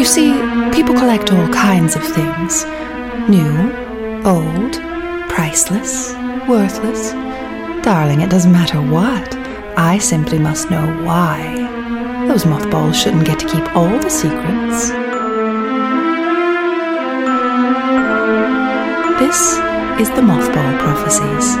You see, people collect all kinds of things new, old, priceless, worthless. Darling, it doesn't matter what. I simply must know why. Those mothballs shouldn't get to keep all the secrets. This is the Mothball Prophecies.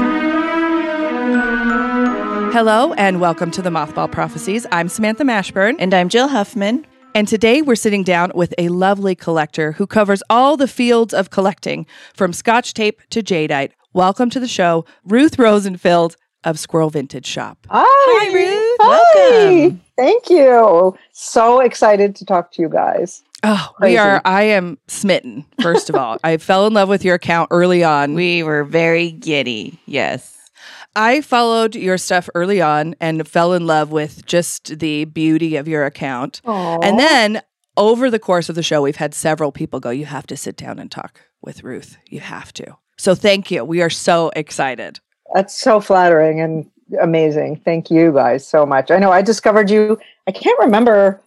Hello, and welcome to the Mothball Prophecies. I'm Samantha Mashburn. And I'm Jill Huffman. And today we're sitting down with a lovely collector who covers all the fields of collecting, from scotch tape to jadeite. Welcome to the show, Ruth Rosenfield of Squirrel Vintage Shop. Hi, Hi, Ruth. Hi. Welcome. Thank you. So excited to talk to you guys. Oh, Crazy. we are, I am smitten, first of all. I fell in love with your account early on. We were very giddy. Yes. I followed your stuff early on and fell in love with just the beauty of your account. And then over the course of the show, we've had several people go, You have to sit down and talk with Ruth. You have to. So thank you. We are so excited. That's so flattering and amazing. Thank you guys so much. I know I discovered you. I can't remember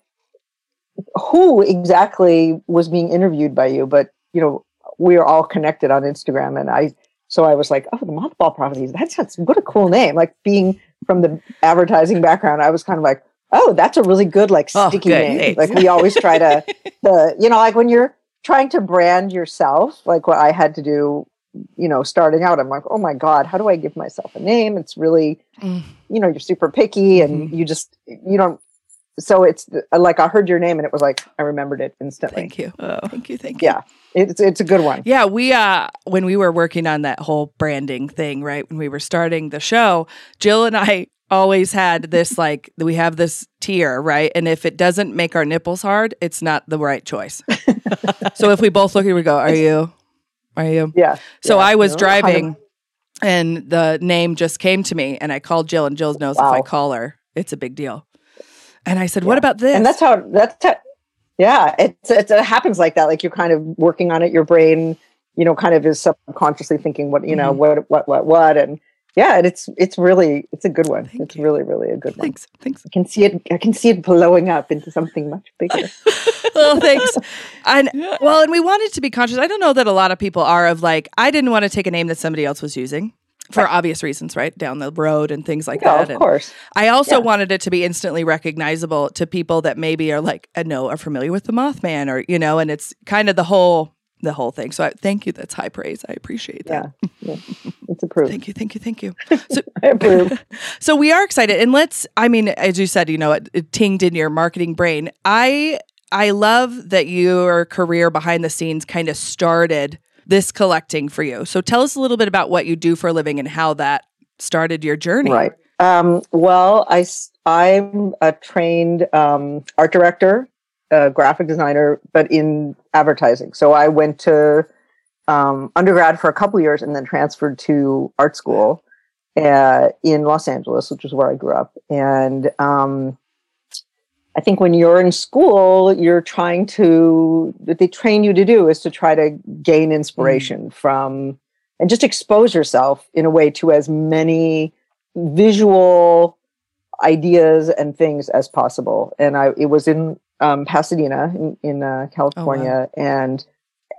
who exactly was being interviewed by you, but you know, we are all connected on Instagram and I so I was like, oh, the mothball prophecies. That sounds what a cool name. Like being from the advertising background, I was kind of like, oh, that's a really good like Oh, sticky good. name. Thanks. Like we always try to the you know, like when you're trying to brand yourself, like what I had to do, you know, starting out, I'm like, oh my God, how do I give myself a name? It's really, Mm. you know, you're super picky and you just, you don't, so it's uh, like I heard your name and it was like, I remembered it instantly. Thank you. Oh. Thank you. Thank you. Yeah, it's, it's a good one. Yeah, we uh when we were working on that whole branding thing, right? When we were starting the show, Jill and I always had this like we have this tier, right? And if it doesn't make our nipples hard, it's not the right choice. so if we both look at it, we go, Are you? Are you? Yeah. So yeah, I was you know, driving and the name just came to me and I called Jill and Jill knows if I call her, it's a big deal. And I said, What about this? And that's how, that's, how, yeah, it's, it's, it happens like that. Like you're kind of working on it, your brain, you know, kind of is subconsciously thinking what, you know, Mhm. what, what, what, what. And yeah, and it's, it's really, it's a good one. Thank it's you. really, really a good one. Thanks. Thanks. I can see it, I can see it blowing up into something much bigger. well, thanks. And well, and we wanted to be conscious. I don't know that a lot of people are of like, I didn't want to take a name that somebody else was using for obvious reasons, right? Down the road and things like yeah, that. of And course. I also Yeah. wanted it to be instantly recognizable to people that maybe are like, uh, no, are familiar with the Mothman or, you know, and it's kind of the whole, the whole thing. So I, thank you. That's high praise. I appreciate that. Yeah. yeah. It's approved. Thank you. Thank you. Thank you. So, I approve. So we are excited, and let's. I mean, as you said, you know, it, it tinged in your marketing brain. I I love that your career behind the scenes kind of started this collecting for you. So tell us a little bit about what you do for a living and how that started your journey. Right. Um, well, I, I'm a trained um, art director, uh, graphic designer, but in advertising. So I went to um, undergrad for a couple years and then transferred to art school uh, in Los Angeles, which is where I grew up. And um, I think when you're in school, you're trying to, what they train you to do is to try to gain inspiration from and just expose yourself in a way to as many visual ideas and things as possible. And I, it was in um, Pasadena in, in uh, California. And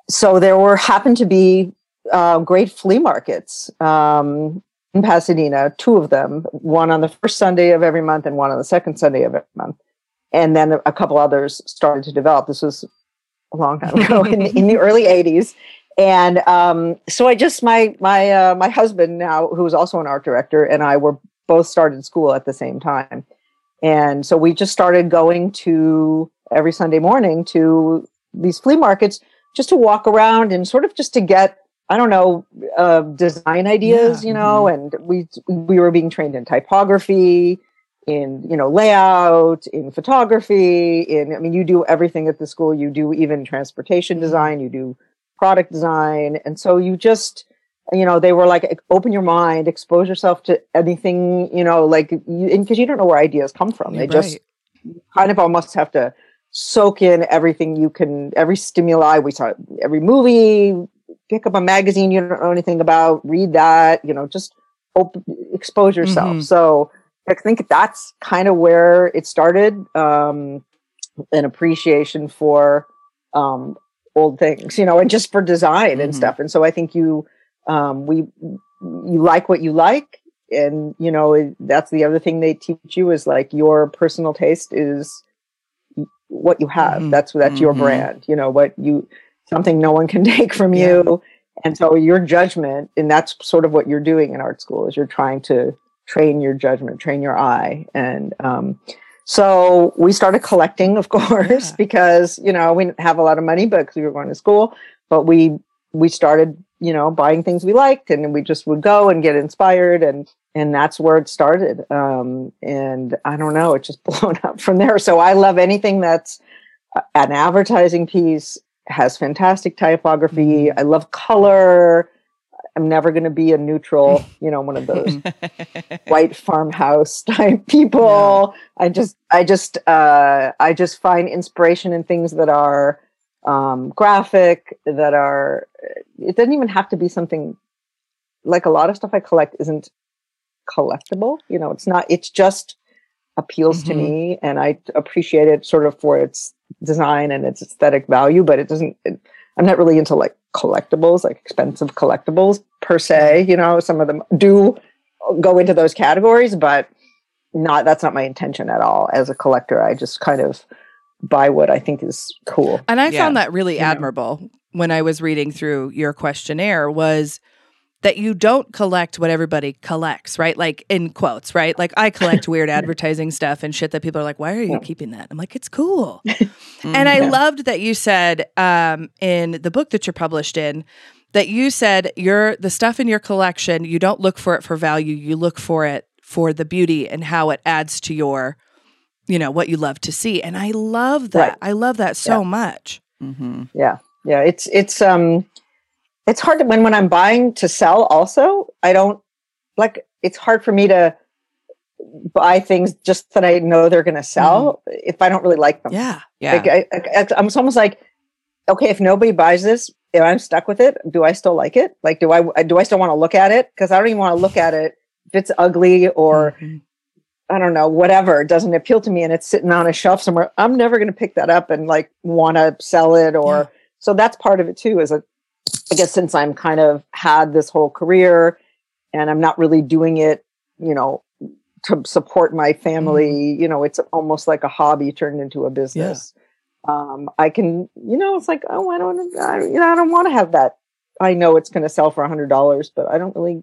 so there were, happened to be uh, great flea markets um, in Pasadena, two of them, one on the first Sunday of every month and one on the second Sunday of every month. And then a couple others started to develop. This was a long time ago in, in the early 80s and um, so I just my my uh, my husband now, who is also an art director, and I were both started school at the same time, and so we just started going to every Sunday morning to these flea markets just to walk around and sort of just to get I don't know uh, design ideas, Yeah, you know, and we we were being trained in typography in you know layout in photography in i mean you do everything at the school. You do even transportation design. You do product design. And so you just you know they were like open your mind expose yourself to anything you know like you because you don't know where ideas come from. They You're just right. kind of almost have to soak in everything you can every stimuli. We saw every movie pick up a magazine you don't know anything about read that you know just op- expose yourself. Mhm. so i think that's kind of where it started um an appreciation for um, old things, you know, and just for design and Mhm. stuff. And so I think you, um, we, you like what you like. And, you know, it, that's the other thing they teach you is like your personal taste is what you have. Mhm. That's, that's your Mhm. brand, you know, what you, something no one can take from you. And so your judgment, and that's sort of what you're doing in art school is you're trying to train your judgment, train your eye. And, um, so we started collecting, of course, Yeah. because you know we didn't have a lot of money, but because we were going to school. But we we started, you know, buying things we liked, and we just would go and get inspired, and and that's where it started. Um, and I don't know, it just blown up from there. So I love anything that's an advertising piece has fantastic typography. I love color. I'm never going to be a neutral, you know, one of those white farmhouse type people. I just, I just, uh, I just find inspiration in things that are um, graphic, that are. It doesn't even have to be something like a lot of stuff I collect isn't collectible. You know, it's not. It's just appeals to Mhm. me, and I appreciate it sort of for its design and its aesthetic value. But it doesn't. It, I'm not really into like collectibles, like expensive collectibles per se. You know, some of them do go into those categories, but not that's not my intention at all. As a collector, I just kind of buy what I think is cool. And I Yeah. found that really Yeah. admirable when I was reading through your questionnaire was that you don't collect what everybody collects, right? Like in quotes, right? Like I collect weird advertising stuff and shit that people are like, "Why are you Yeah. keeping that?" I'm like, "It's cool." Mm-hmm. And I Yeah. loved that you said um, in the book that you're published in that you said your the stuff in your collection you don't look for it for value, you look for it for the beauty and how it adds to your, you know, what you love to see. And I love that. Right. I love that so much. Mhm. Yeah, yeah. It's it's um, it's hard to when when I'm buying to sell. Also, I don't like. It's hard for me to buy things just that I know they're going to sell if I don't really like them. Yeah. Yeah. Like, I, I, I'm almost like, okay, if nobody buys this, if I'm stuck with it, do I still like it? Like, do I do I still want to look at it? Because I don't even want to look at it if it's ugly or Mhm. I don't know, whatever. It doesn't appeal to me and it's sitting on a shelf somewhere. I'm never going to pick that up and like want to sell it or Yeah. so that's part of it too. Is a, I guess since I'm kind of had this whole career and I'm not really doing it, you know, to support my family, Mm-hmm. you know, it's almost like a hobby turned into a business. Um, I can, you know, it's like, oh, I don't, I, you know, I don't want to have that. I know it's going to sell for a hundred dollars, but I don't really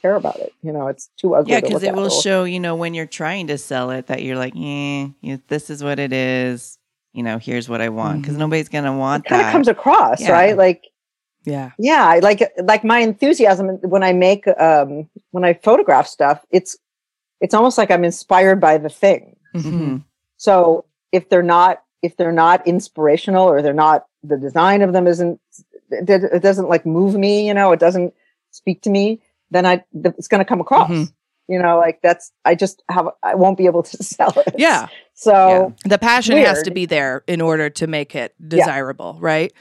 care about it. You know, it's too ugly. Yeah, because it will show, you know, when you're trying to sell it that you're like, yeah, you this is what it is. You know, here's what I want. Because Mhm. nobody's going to want it kind of that. comes across, Yeah. right? Like, Yeah. yeah, I like like my enthusiasm when I make um when I photograph stuff. It's it's almost like I'm inspired by the thing. Mhm. So if they're not if they're not inspirational or they're not the design of them isn't it, it doesn't like move me, you know, it doesn't speak to me, then I it's going to come across. Mhm. You know, like that's I just have I won't be able to sell it. Yeah. So The passion has to be there in order to make it desirable, right?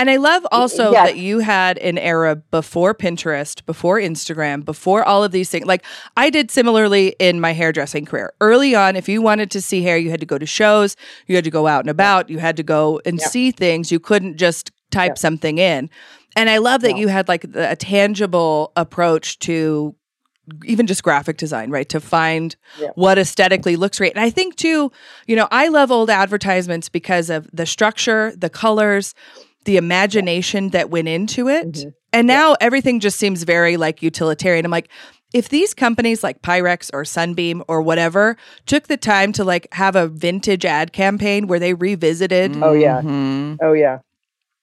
And I love also yeah. that you had an era before Pinterest, before Instagram, before all of these things. Like I did similarly in my hairdressing career. Early on, if you wanted to see hair, you had to go to shows, you had to go out and about, you had to go and Yep. see things. You couldn't just type Yep. something in. And I love that No. you had like the, a tangible approach to even just graphic design, right? To find Yeah. what aesthetically looks great. And I think too, you know, I love old advertisements because of the structure, the colors, the imagination that went into it. Mhm. And now everything just seems very like utilitarian. I'm like, if these companies like Pyrex or Sunbeam or whatever took the time to like have a vintage ad campaign where they revisited Oh, yeah. Mhm. Oh yeah,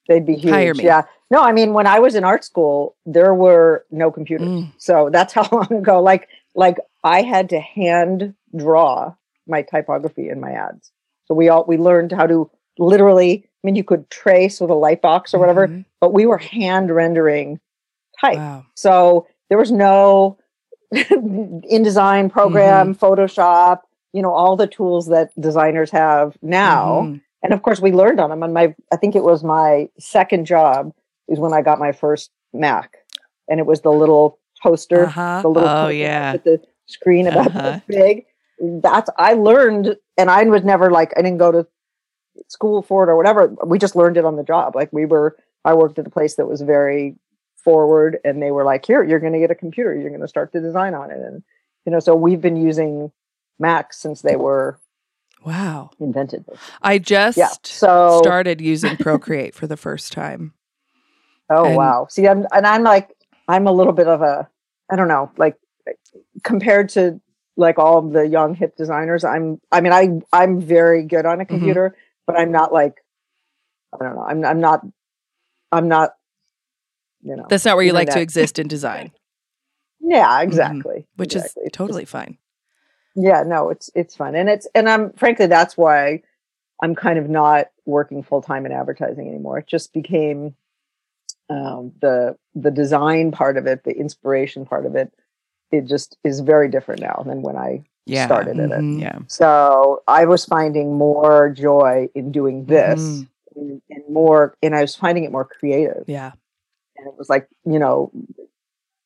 they'd be huge. Hire me. Yeah. No, I mean when I was in art school, there were no computers, Mm. so that's how long ago. Like, like I had to hand draw my typography in my ads. So we all we learned how to literally. I mean, you could trace with a light box or whatever, Mhm. but we were hand rendering type. Wow. So there was no InDesign program, Mm-hmm. Photoshop, you know, all the tools that designers have now Mhm. and of course we learned on them and my i think it was my second job is when i got my first mac and it was the little toaster Uh-huh. the little Oh, yeah. with the screen about Uh-huh. this big that's i learned and i was never like i didn't go to school for it or whatever. We just learned it on the job. Like we were, I worked at a place that was very forward and they were like, here, you're going to get a computer. You're going to start to design on it. And, you know, so we've been using Macs since they were Wow. invented. I just Yeah. So, started using Procreate for the first time. oh, and- wow. See, I'm, and I'm like, I'm a little bit of a, I don't know, like compared to like all the young hip designers, I'm, I mean, I, I'm very good on a Mhm. computer, but I'm not like, I don't know. I'm, I'm not, I'm not, you know, That's not where you like to exist in design, Yeah, exactly. Mm-hmm. which exactly. is It's just- totally fine. yeah no it's it's fun and it's and i'm frankly that's why i'm kind of not working full-time in advertising anymore it just became um, the the design part of it the inspiration part of it it just is very different now than when i Yeah. started in it Mhm. Yeah. so i was finding more joy in doing this Mhm. and, and more and i was finding it more creative Yeah. and it was like you know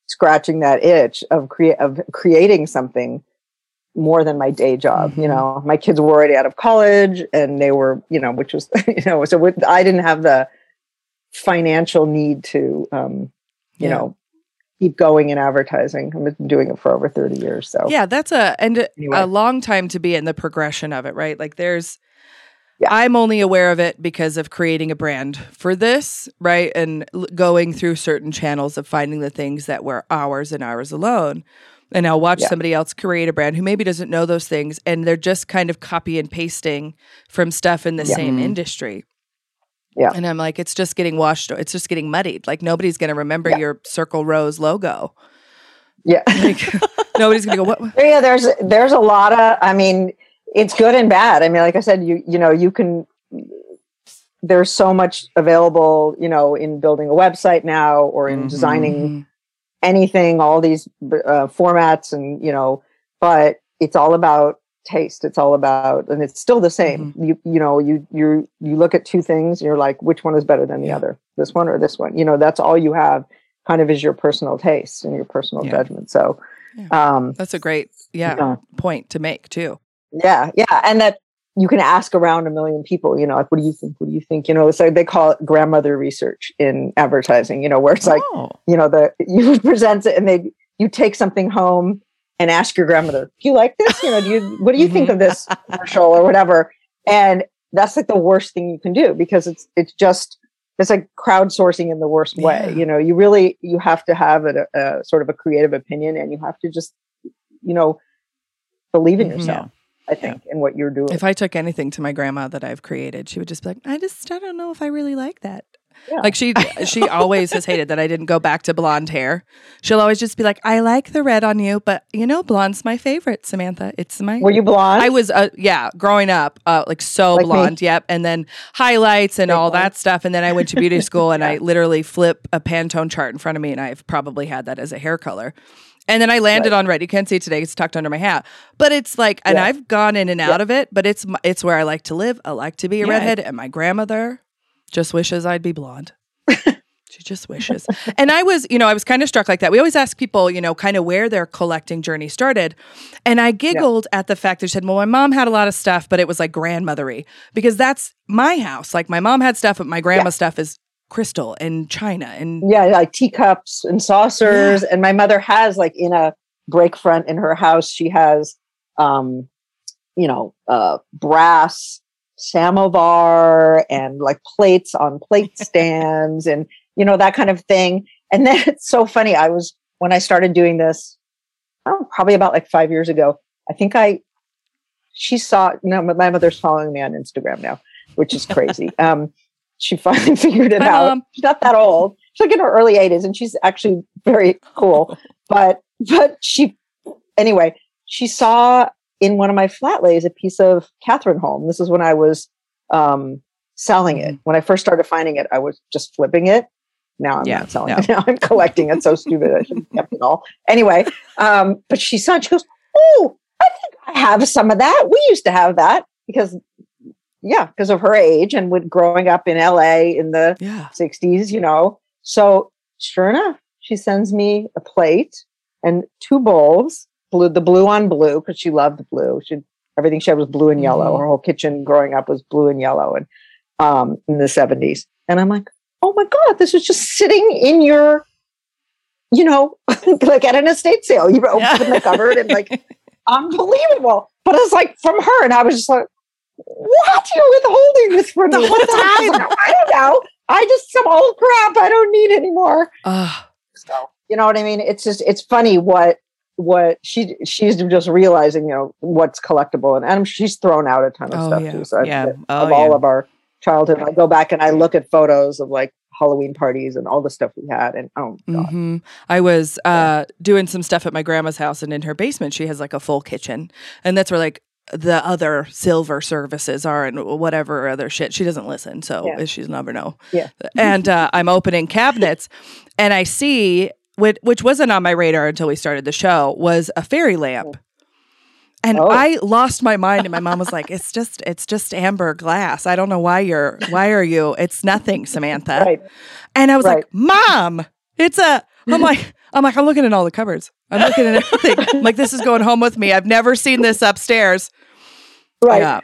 scratching that itch of create of creating something more than my day job you Mhm. know my kids were already out of college and they were you know which was you know so with, i didn't have the financial need to um you Yeah. know keep going in advertising i've been doing it for over 30 years so Yeah, that's a and a- Anyway. a long time to be in the progression of it, right? Like there's Yeah. I'm only aware of it because of creating a brand for this, right? And l- going through certain channels of finding the things that were ours and ours alone. And I'll watch Yeah. somebody else create a brand who maybe doesn't know those things and they're just kind of copy and pasting from stuff in the Yeah. same Mhm. industry. Yeah. And I'm like, it's just getting washed. It's just getting muddied. Like nobody's going to remember Yeah. your Circle Rose logo. yeah Like nobody's going to go, what? what?" yeah there's there's a lot of i mean it's good and bad i mean like i said you you know you can there's so much available you know in building a website now or in Mhm. designing anything all these uh, formats and you know but it's all about taste it's all about and it's still the same you you know you you you look at two things you're like which one is better than the Yeah. other this one or this one you know that's all you have kind of is your personal taste and your personal Yeah. judgment so Yeah. um That's a great, yeah, point to make too. Yeah, yeah, and that you can ask around a million people. You know, like, what do you think? What do you think? You know, it's like they call it grandmother research in advertising. You know, where it's like oh, you know the you present it and they you take something home and ask your grandmother, do you like this? You know, do you what do you think of this commercial or whatever? And that's like the worst thing you can do because it's it's just it's like crowdsourcing in the worst way. Yeah. You know, you really you have to have a, a sort of a creative opinion and you have to just you know believe in Mhm. yourself. I think in what you're doing. If I took anything to my grandma that I've created, she would just be like, I just, I don't know if I really like that. Yeah. Like she, she always has hated that I didn't go back to blonde hair. She'll always just be like, I like the red on you, but you know, blonde's my favorite, Samantha. It's my. Were you blonde? I was, uh, yeah, growing up, uh, like so Like me. blonde. Yep. And then highlights and Big all blonde. that stuff. And then I went to beauty school and I literally flip a Pantone chart in front of me and I've probably had that as a hair color. And then I landed Right. on red. You can't see it today; it's tucked under my hat. But it's like, and Yeah. I've gone in and out of it. But it's it's where I like to live. I like to be a Yeah. redhead, and my grandmother just wishes I'd be blonde. she just wishes. and I was, you know, I was kind of struck like that. We always ask people, you know, kind of where their collecting journey started, and I giggled at the fact that she said, "Well, my mom had a lot of stuff, but it was like grandmothery because that's my house. Like my mom had stuff, but my grandma stuff is." Crystal and China and yeah, like teacups and saucers. And my mother has like in a break front in her house, she has um, you know, uh brass samovar and like plates on plate stands and you know that kind of thing. And then it's so funny. I was when I started doing this, oh, probably about like five years ago. I think I she saw no, my mother's following me on Instagram now, which is crazy. um, she finally figured it Hi, out. Mom. She's not that old. She's like in her early 80s, and she's actually very cool. but but she anyway, she saw in one of my flat lays a piece of Cathrineholm. This is when I was um, selling it. When I first started finding it, I was just flipping it. Now I'm Yeah, not selling yeah. it. Now I'm collecting it. So stupid. I should have kept it all. Anyway, um, but she saw it. She goes, "Oh, I think I have some of that. We used to have that because, yeah, because of her age and with growing up in LA in the yeah, 60s, you know. So sure enough, she sends me a plate and two bowls, blue, the blue on blue, because she loved the blue. She Everything she had was blue and yellow. Mhm. Her whole kitchen growing up was blue and yellow, and um, in the seventies. And I'm like, oh my god, this was just sitting in your, you know, like at an estate sale. You open Yeah. the cupboard and like unbelievable. But it's like from her, and I was just like, what? You're withholding this from me What's happening? I don't know. I just some old crap I don't need anymore. Ugh. So you know what I mean? It's just it's funny what what she she's just realizing you know what's collectible and, and she's thrown out a ton of Oh, stuff yeah. too. So Yeah. of Oh, all yeah. of our childhood, I go back and I look at photos of like Halloween parties and all the stuff we had, and oh my god, hmm I was uh, doing some stuff at my grandma's house, and in her basement, she has like a full kitchen, and that's where like the other silver services are and whatever other shit. She doesn't listen, so Yeah. she's never know. Yeah. And uh, I'm opening cabinets, and I see which, which wasn't on my radar until we started the show was a fairy lamp. Oh. And Oh. I lost my mind, and my mom was like, "It's just, it's just amber glass. I don't know why you're, why are you? It's nothing, Samantha." right, And I was Right. like, Mom, it's a I'm like, I'm like, I'm looking in all the cupboards. I'm looking at everything. I'm like, this is going home with me. I've never seen this upstairs. right, Yeah.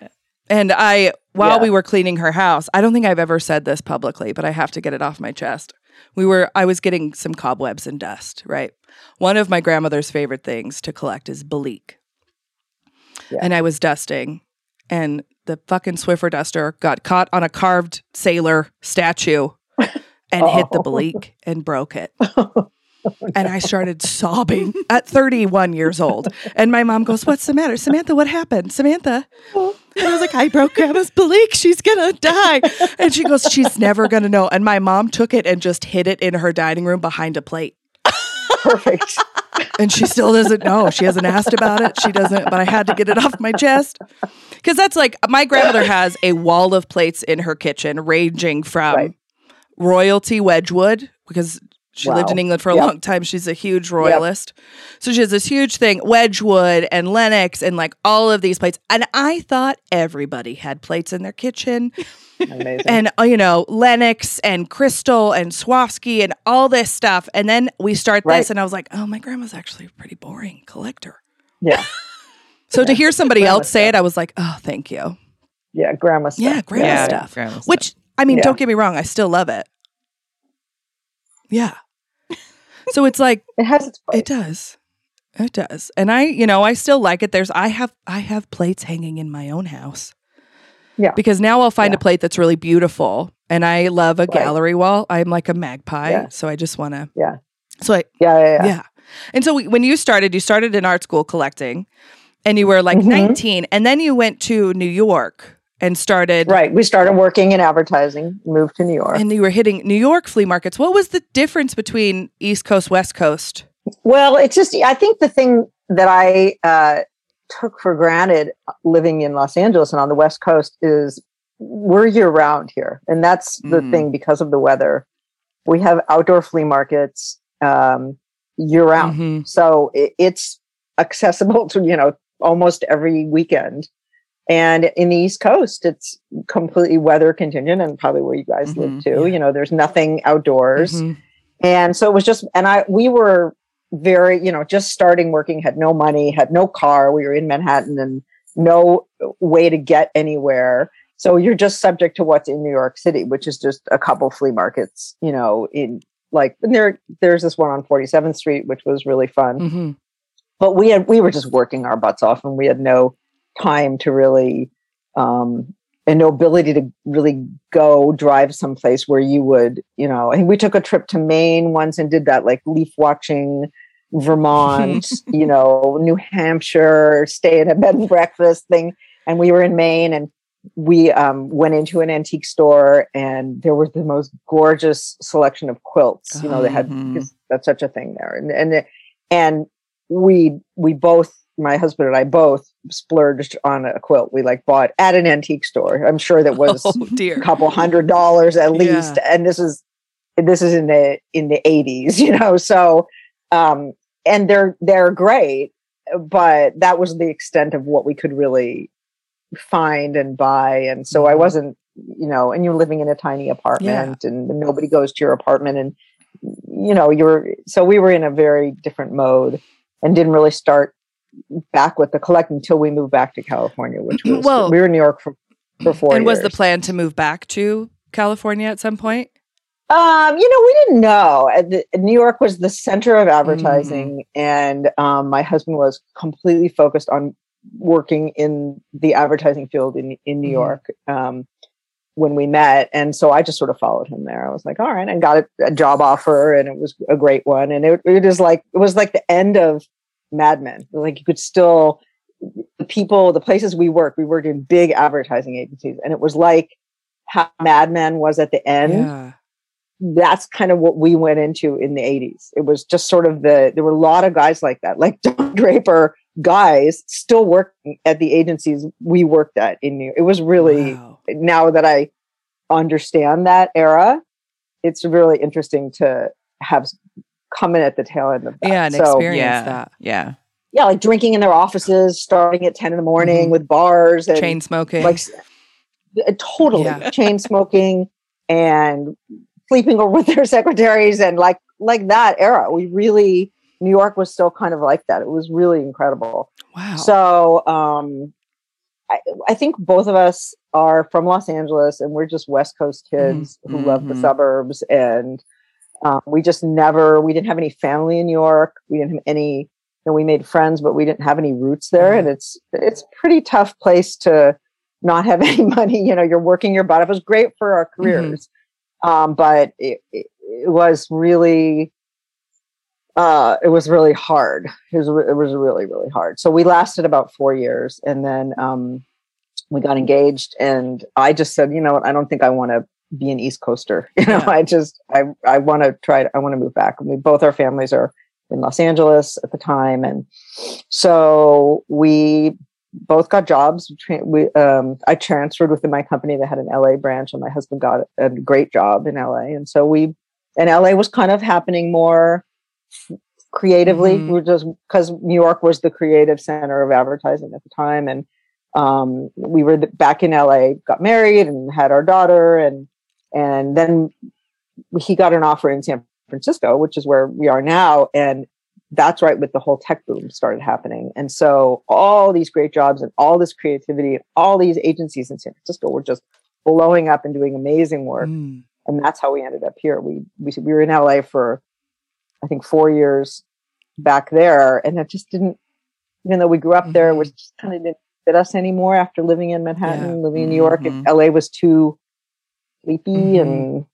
And I while Yeah. we were cleaning her house, I don't think I've ever said this publicly, but I have to get it off my chest. We were I was getting some cobwebs and dust, right? One of my grandmother's favorite things to collect is Belleek. Yeah. And I was dusting and the fucking Swiffer duster got caught on a carved sailor statue and hit the Oh. Belleek and broke it. Oh, and I started sobbing at 31 years old. And my mom goes, What's the matter? Samantha, what happened? Samantha. Oh. And I was like, I broke grandma's Belleek. She's going to die. And she goes, She's never going to know. And my mom took it and just hid it in her dining room behind a plate. perfect. And she still doesn't know. She hasn't asked about it. She doesn't, but I had to get it off my chest. Because that's like my grandmother has a wall of plates in her kitchen, ranging from Right. royalty Wedgwood, because she lived in England for a Yep. long time. She's a huge royalist. So she has this huge thing, Wedgwood and Lenox and like all of these plates. And I thought everybody had plates in their kitchen Amazing. and uh, you know Lenox and Crystal and Swarovski and all this stuff. And then we start this, and I was like, oh, my grandma's actually a pretty boring collector. yeah, So to hear somebody Grandma else say stuff. it, I was like, oh, thank you. yeah, grandma stuff. Yeah, grandma Yeah, stuff. grandma stuff. Which I mean, Yeah. don't get me wrong, I still love it. Yeah. So it's like It has its place. it does. It does. And I, you know, I still like it. There's I have I have plates hanging in my own house. Yeah. Because now I'll find Yeah. a plate that's really beautiful. And I love a Right. gallery wall. I'm like a magpie. Yeah. So I just want to Yeah. So I yeah, yeah, yeah. yeah. And so we, when you started, you started in art school collecting and you were like Mhm. 19 and then you went to New York and started Right. We started working in advertising, moved to New York. and you were hitting New York flea markets. What was the difference between East Coast, West Coast? Well, it's just, I think the thing that I uh, took for granted living in Los Angeles and on the West Coast is we're year round here. And that's the Mm. thing because of the weather. We have outdoor flea markets um, year round. Mhm. So it, it's accessible to, you know, almost every weekend. And in the East Coast, it's completely weather contingent and probably where you guys live Mhm, too. yeah. You know, there's nothing outdoors Mhm. and so it was just and i we were very you know just starting working had no money had no car we were in manhattan and no way to get anywhere so you're just subject to what's in new york city which is just a couple flea markets you know in like and there there's this one on 47th street which was really fun Mhm. but we had we were just working our butts off and we had no time to really um and no ability to really go drive someplace where you would you know i think we took a trip to maine once and did that like leaf watching vermont you know new hampshire stay in a bed and breakfast thing and we were in maine and we um, went into an antique store and there was the most gorgeous selection of quilts you know they had Mhm. that's such a thing there and and and we we both my husband and I both splurged on a quilt we like bought at an antique store. I'm sure that was Oh a couple hundred dollars at Yeah. least. And this is this is in the in the 80s you know so um and they're they're great but that was the extent of what we could really find and buy. And so I Mhm. wasn't you know and you're living in a tiny apartment and nobody goes to your apartment and you know you're so we were in a very different mode and didn't really start back with the collect until we moved back to California, which was Well- we were in New York for for four and was the plan to move back to California at some point? Um, you know, we didn't know. Uh, the- New York was the center of advertising, Mm-hmm. and um, my husband was completely focused on working in the advertising field in in New Mhm. York. Um, when we met, and so I just sort of followed him there. I was like, all right, and got a, a job offer, and it was a great one. And it, it is like it was like the end of Mad Men. Like you could still the people, the places we work, we worked in big advertising agencies, and it was like how Mad Men was at the end yeah. that's kind of what we went into in the 80s. It was just sort of the, there were a lot of guys like that, like Don Draper guys still working at the agencies we worked at in New It was really, Wow. now that I understand that era, it's really interesting to have come in at the tail end of that. Yeah, and So, experience yeah, that. yeah. yeah, like drinking in their offices, starting at 10 in the morning Mhm. with bars and Chain smoking. like uh, totally Yeah. chain smoking and sleeping over with their secretaries and like like that era we really new york was still kind of like that it was really incredible wow. so um I, I think both of us are from los angeles and we're just west coast kids who love the Mhm. suburbs and um, we just never we didn't have any family in new york. We didn't have any you know, we made friends but we didn't have any roots there. Mhm. and it's it's a pretty tough place to not have any money. You know you're working your butt off. It was great for our careers. Um, but it, it, it was really uh, it was really hard. It was, it was really really hard. So we lasted about four years and then um, we got engaged and i just said you know what? I don't think i want to be an east coaster you know Yeah. i just i i want to try to, i want to move back and we both our families are in los angeles at the time and so we both got jobs we um i transferred within my company that had an la branch and my husband got a great job in la and so we and la was kind of happening more creatively Mhm. we were just because new york was the creative center of advertising at the time and um we were back in la got married and had our daughter and and then he got an offer in san francisco which is where we are now and that's right with the whole tech boom started happening and so all these great jobs and all this creativity all these agencies in san francisco were just blowing up and doing amazing work Mm. and that's how we ended up here. We we we were in LA for I think four years back there, and it just didn't. Even though we grew up there, it was just kind of didn't fit us anymore after living in Manhattan, living in New York. Mhm. It, LA was too sleepy Mhm. and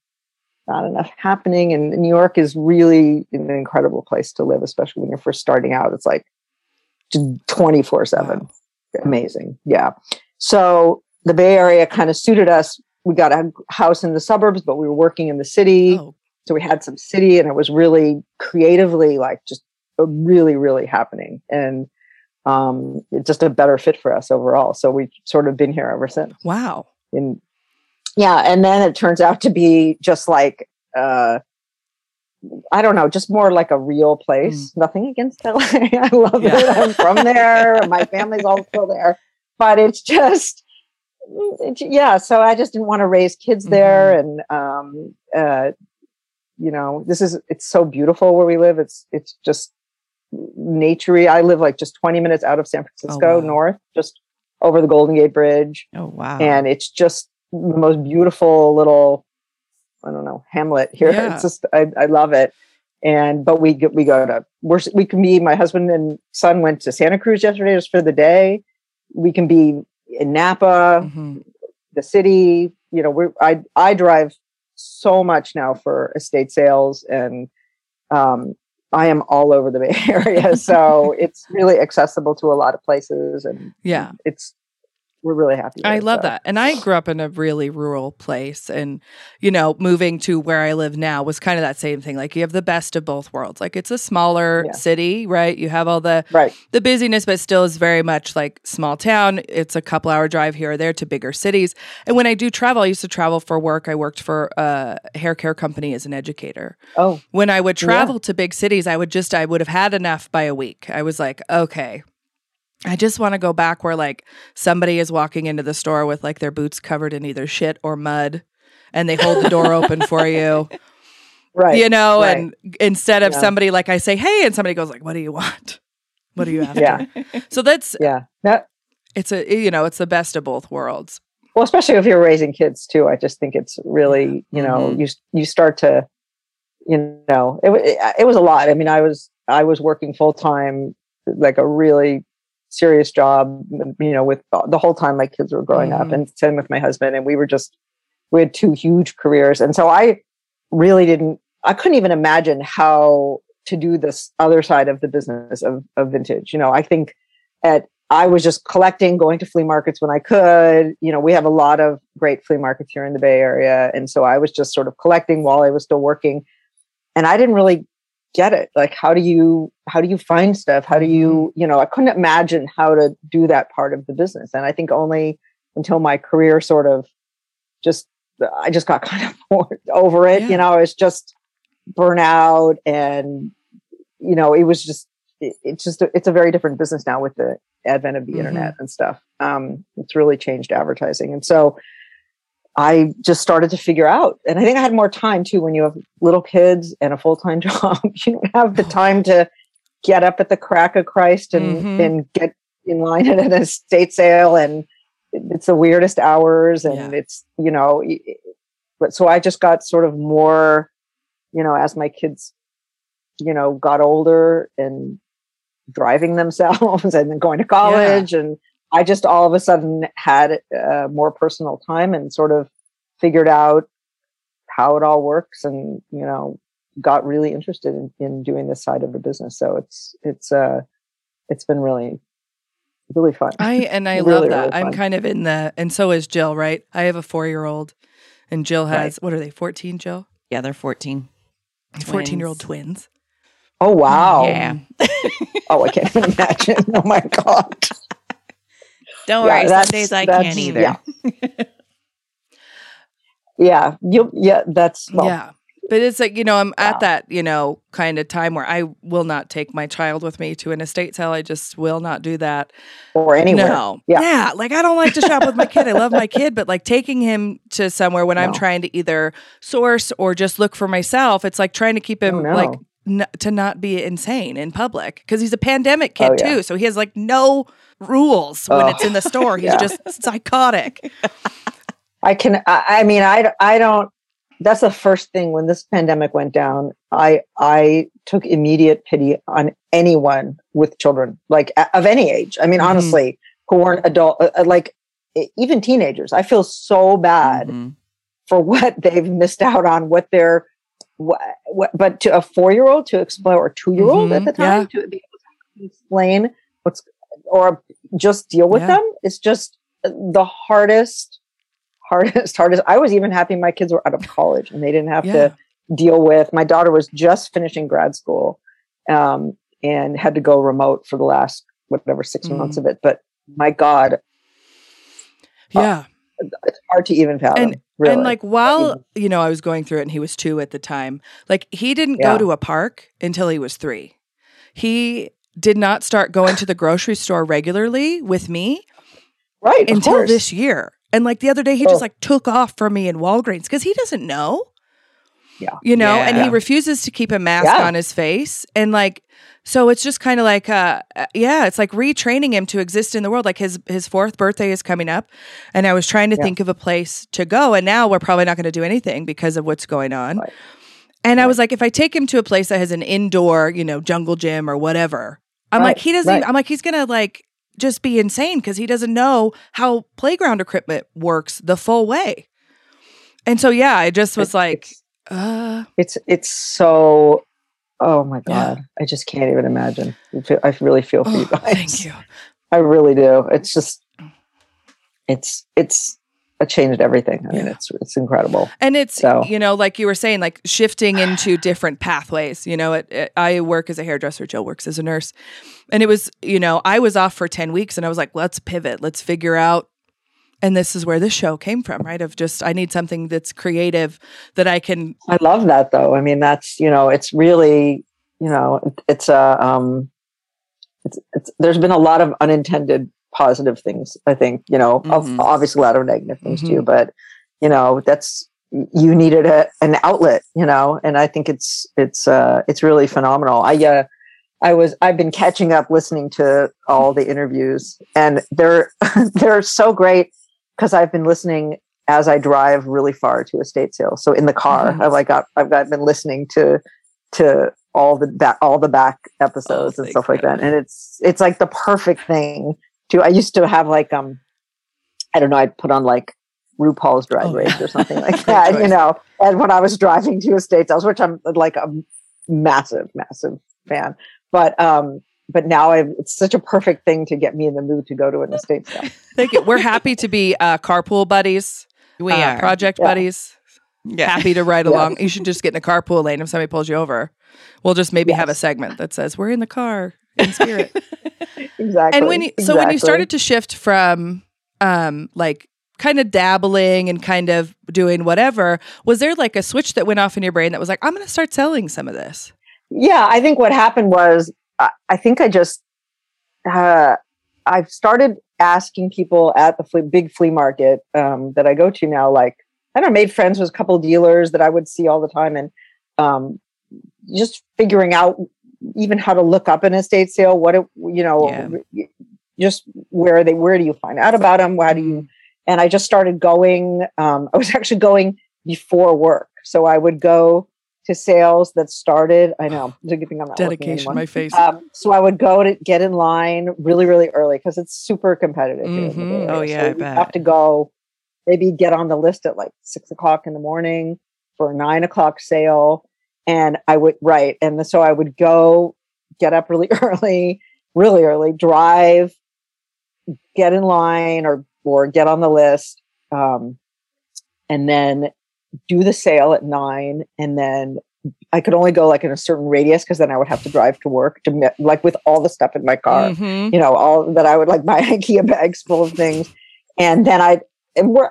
not enough happening. And New York is really an incredible place to live, especially when you're first starting out. It's like twenty four seven Wow. amazing. Yeah. So the Bay Area kind of suited us. We got a house in the suburbs, but we were working in the city. Oh, So we had some city and it was really creatively like just really, really happening. And um, it's just a better fit for us overall. So we've sort of been here ever since. wow. And yeah, and then it turns out to be just like uh I don't know, just more like a real place. Nothing against LA. I love Yeah. it. I'm from there. My family's all still there. But it's just it, yeah, so I just didn't want to raise kids there and um uh you know, this is it's so beautiful where we live. It's it's just naturey. I live like just 20 minutes out of San Francisco wow. north, just over the Golden Gate Bridge Oh wow. and it's just the most beautiful little i don't know hamlet here Yeah. it's just I, I love it and but we get we go to we're we can be my husband and son went to santa cruz yesterday just for the day we can be in napa Mhm. the city you know we're i i drive so much now for estate sales and um i am all over the bay area so it's really accessible to a lot of places and Yeah. it's we're really happy I love so. that. And I grew up in a really rural place. And, you know, moving to where I live now was kind of that same thing. Like you have the best of both worlds. Like it's a smaller Yeah. city, right? You have all the right the busyness, but still is very much like small town. It's a couple hour drive here or there to bigger cities. And when I do travel, I used to travel for work. I worked for uh, a hair care company as an educator. oh When I would Yeah. travel to big cities, I would just, I would have had enough by a week. I was like, okay, I just want to go back where like somebody is walking into the store with like their boots covered in either shit or mud and they hold the door open for you, right you know, right. and instead of Yeah. somebody like I say, hey, and somebody goes like, what do you want? What do you after? Yeah. So that's Yeah. That, it's a you know it's the best of both worlds. well, especially if you're raising kids too. I just think it's really, you know, Mhm. you you start to, you know, it, it was a lot. I mean, I was I was working full time, like a really serious job, you know, with the whole time my kids were growing up, Mhm. and same with my husband, and we were just we had two huge careers, and so I really didn't. I couldn't even imagine how to do this other side of the business of, of vintage. You know, I think at I was just collecting, going to flea markets when I could. You know, we have a lot of great flea markets here in the Bay Area. And so I was just sort of collecting while I was still working. And I didn't really get it. Like, how do you how do you find stuff? How do you, you know, I couldn't imagine how to do that part of the business. And I think only until my career sort of just I just got kind of bored over it. Yeah. You know, it's just burnout and you know, it was just it, it's just it's a very different business now with the advent of the Mhm. internet and stuff. Um, it's really changed advertising, and so I just started to figure out. And I think I had more time too when you have little kids and a full time job. you don't have the time to get up at the crack of Christ and Mhm. and get in line at an estate sale, and it's the weirdest hours, and Yeah. it's you know. But so I just got sort of more, you know, as my kids you know got older and driving themselves and then going to college and i just all of a sudden had uh, more personal time and sort of figured out how it all works and you know got really interested in, in doing this side of the business so it's it's uh it's been really really fun I and I Really, love really that. I'm kind of in the and so is Jill, right? I have a four year old and Jill Right. has what are they, 14, Jill? Yeah, they're 14. 14 year old twins. oh wow Yeah. oh i can't even imagine oh my god Don't Yeah, worry. Some that's- days I can't either. yeah. yeah you yeah that's well, yeah. But it's like, you know, I'm Wow. at that, you know, kind of time where I will not take my child with me to an estate sale. I just will not do that. or anywhere No. Yeah. Like I don't like to shop with my kid. I love my kid, but like taking him to somewhere when I'm trying to either source or just look for myself, it's like trying to keep him Oh, no. like n- to not be insane in public because he's a pandemic kid Oh, yeah. too. So he has like no rules when Oh, it's in the store. He's yeah. just psychotic. I can. I, I mean, I. I don't. That's the first thing when this pandemic went down. I I took immediate pity on anyone with children, like of any age. I mean, Mhm. honestly, who weren't adult, uh, uh, like even teenagers. I feel so bad Mhm. for what they've missed out on, what they're. What, what, but to a four-year-old to explain, or two-year-old Mhm, at the time, to be able to explain what's, or just deal with Yeah. them, is just the hardest hardest hardest i was even happy my kids were out of college and they didn't have Yeah. to deal with my daughter was just finishing grad school um, and had to go remote for the last whatever 6 Mhm. months of it but my god Yeah. It's hard to even fathom And- really. And like while mm-hmm. you know I was going through it and he was 2 at the time, like he didn't go to a park until he was 3. He did not start going to the grocery store regularly with me right until course. this year. And like the other day he Oh. just like took off from me in Walgreens cuz he doesn't know. Yeah. You know, and he refuses to keep a mask Yeah. on his face and like so it's just kind of like uh uh, yeah, it's like retraining him to exist in the world. Like his his 4th birthday is coming up and I was trying to Yeah. think of a place to go and now we're probably not going to do anything because of what's going on. Right. And I was like if I take him to a place that has an indoor, you know, jungle gym or whatever. I'm like he doesn't right. even, I'm like he's going to like just be insane because he doesn't know how playground equipment works the full way. And so yeah, I just was It's- like it's, uh it's it's so oh my Yeah. god i just can't even imagine I really feel for you oh, guys thank you. i really do it's just it's it's it changed everything i mean Yeah. it's it's incredible And it's So- you know, like you were saying, like shifting into different pathways. You know, it, it- I work as a hairdresser. Jill works as a nurse, and it was you know I was off for ten weeks, and I was like, let's pivot, let's figure out. And this is where this show came from, right? Of just I need something that's creative that I can. I love that though. I mean, that's you know, it's really you know, it's a um, it's it's there's been a lot of unintended positive things. I think you know, Mhm. obviously a lot of negative things Mhm. too, but you know, that's you needed a, an outlet, you know, and I think it's it's uh it's really phenomenal. I uh I was I've been catching up listening to all the interviews and they're they're so great because I've been listening as I drive really far to estate sales. So in the car, Mhm. I've like got I've got been listening to to all the back all the back episodes and thank stuff like that. And it's it's like the perfect thing to I used to have like um I don't know, I'd put on like RuPaul's drag Oh, race or something like that, you know. And when I was driving to estate sales, which I'm like a massive, massive fan. But um but now I've, it's such a perfect thing to get me in the mood to go to an estate sale. Thank you. We're happy to be uh, carpool buddies, We uh, are. project Yeah. buddies. Yeah. Happy to ride Yes. along. You should just get in a carpool lane if somebody pulls you over. We'll just maybe have a segment that says we're in the car in spirit. Exactly. and when you so when you started to shift from um like kind of dabbling and kind of doing whatever, was there like a switch that went off in your brain that was like, I'm going to start selling some of this? yeah i think what happened was i, I think i just uh, i've started asking people at the flea, big flea market um, that i go to now like i don't know made friends with a couple dealers that i would see all the time and um, just figuring out even how to look up an estate sale what it you know Yeah. just where are they where do you find out about them Why do you and i just started going um, i was actually going before work. So i would go to sales that started i know good thing i'm not Dedication, my face. Um, so I would go to get in line really, really early because it's super competitive. here in the Bay Mhm. Oh, yeah, so I you bet. have to go, maybe get on the list at like six o'clock in the morning for a nine o'clock sale, and I would right, and so I would go get up really early, really early, drive, get in line or or get on the list, um, and then do the sale at nine, and then I could only go like in a certain radius because then I would have to drive to work to like with all the stuff in my car, Mhm. you know, all that I would like my IKEA bags full of things, and then I and we're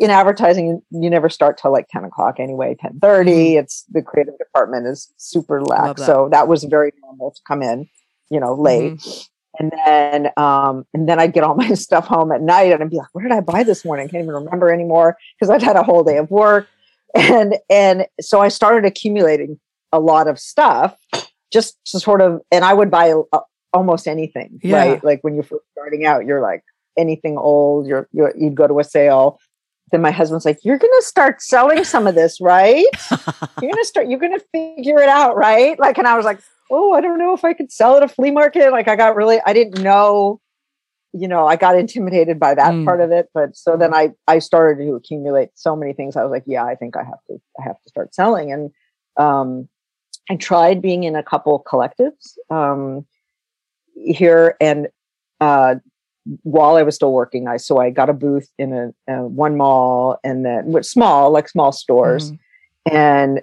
in advertising. You never start till like ten o'clock anyway, ten It's the creative department is super lax, that. so that was very normal to come in, you know, late. And then, um, and then I'd get all my stuff home at night, and I'd be like, "Where did I buy this morning? I can't even remember anymore because I'd had a whole day of work." And and so I started accumulating a lot of stuff, just to sort of, and I would buy uh, almost anything, Yeah. right? Like when you're first starting out, you're like anything old. You're, you're you'd go to a sale. Then my husband's like, "You're gonna start selling some of this, right? You're gonna start. You're gonna figure it out, right?" Like, and I was like, oh, I don't know if I could sell at a flea market. Like I got really, I didn't know, you know, I got intimidated by that Mm. part of it. But so then I, I started to accumulate so many things. I was like, yeah, I think I have to, I have to start selling. And, um, I tried being in a couple collectives, um, here and, uh, while I was still working, I, so I got a booth in a, uh, one mall and then with small, like small stores Mhm. and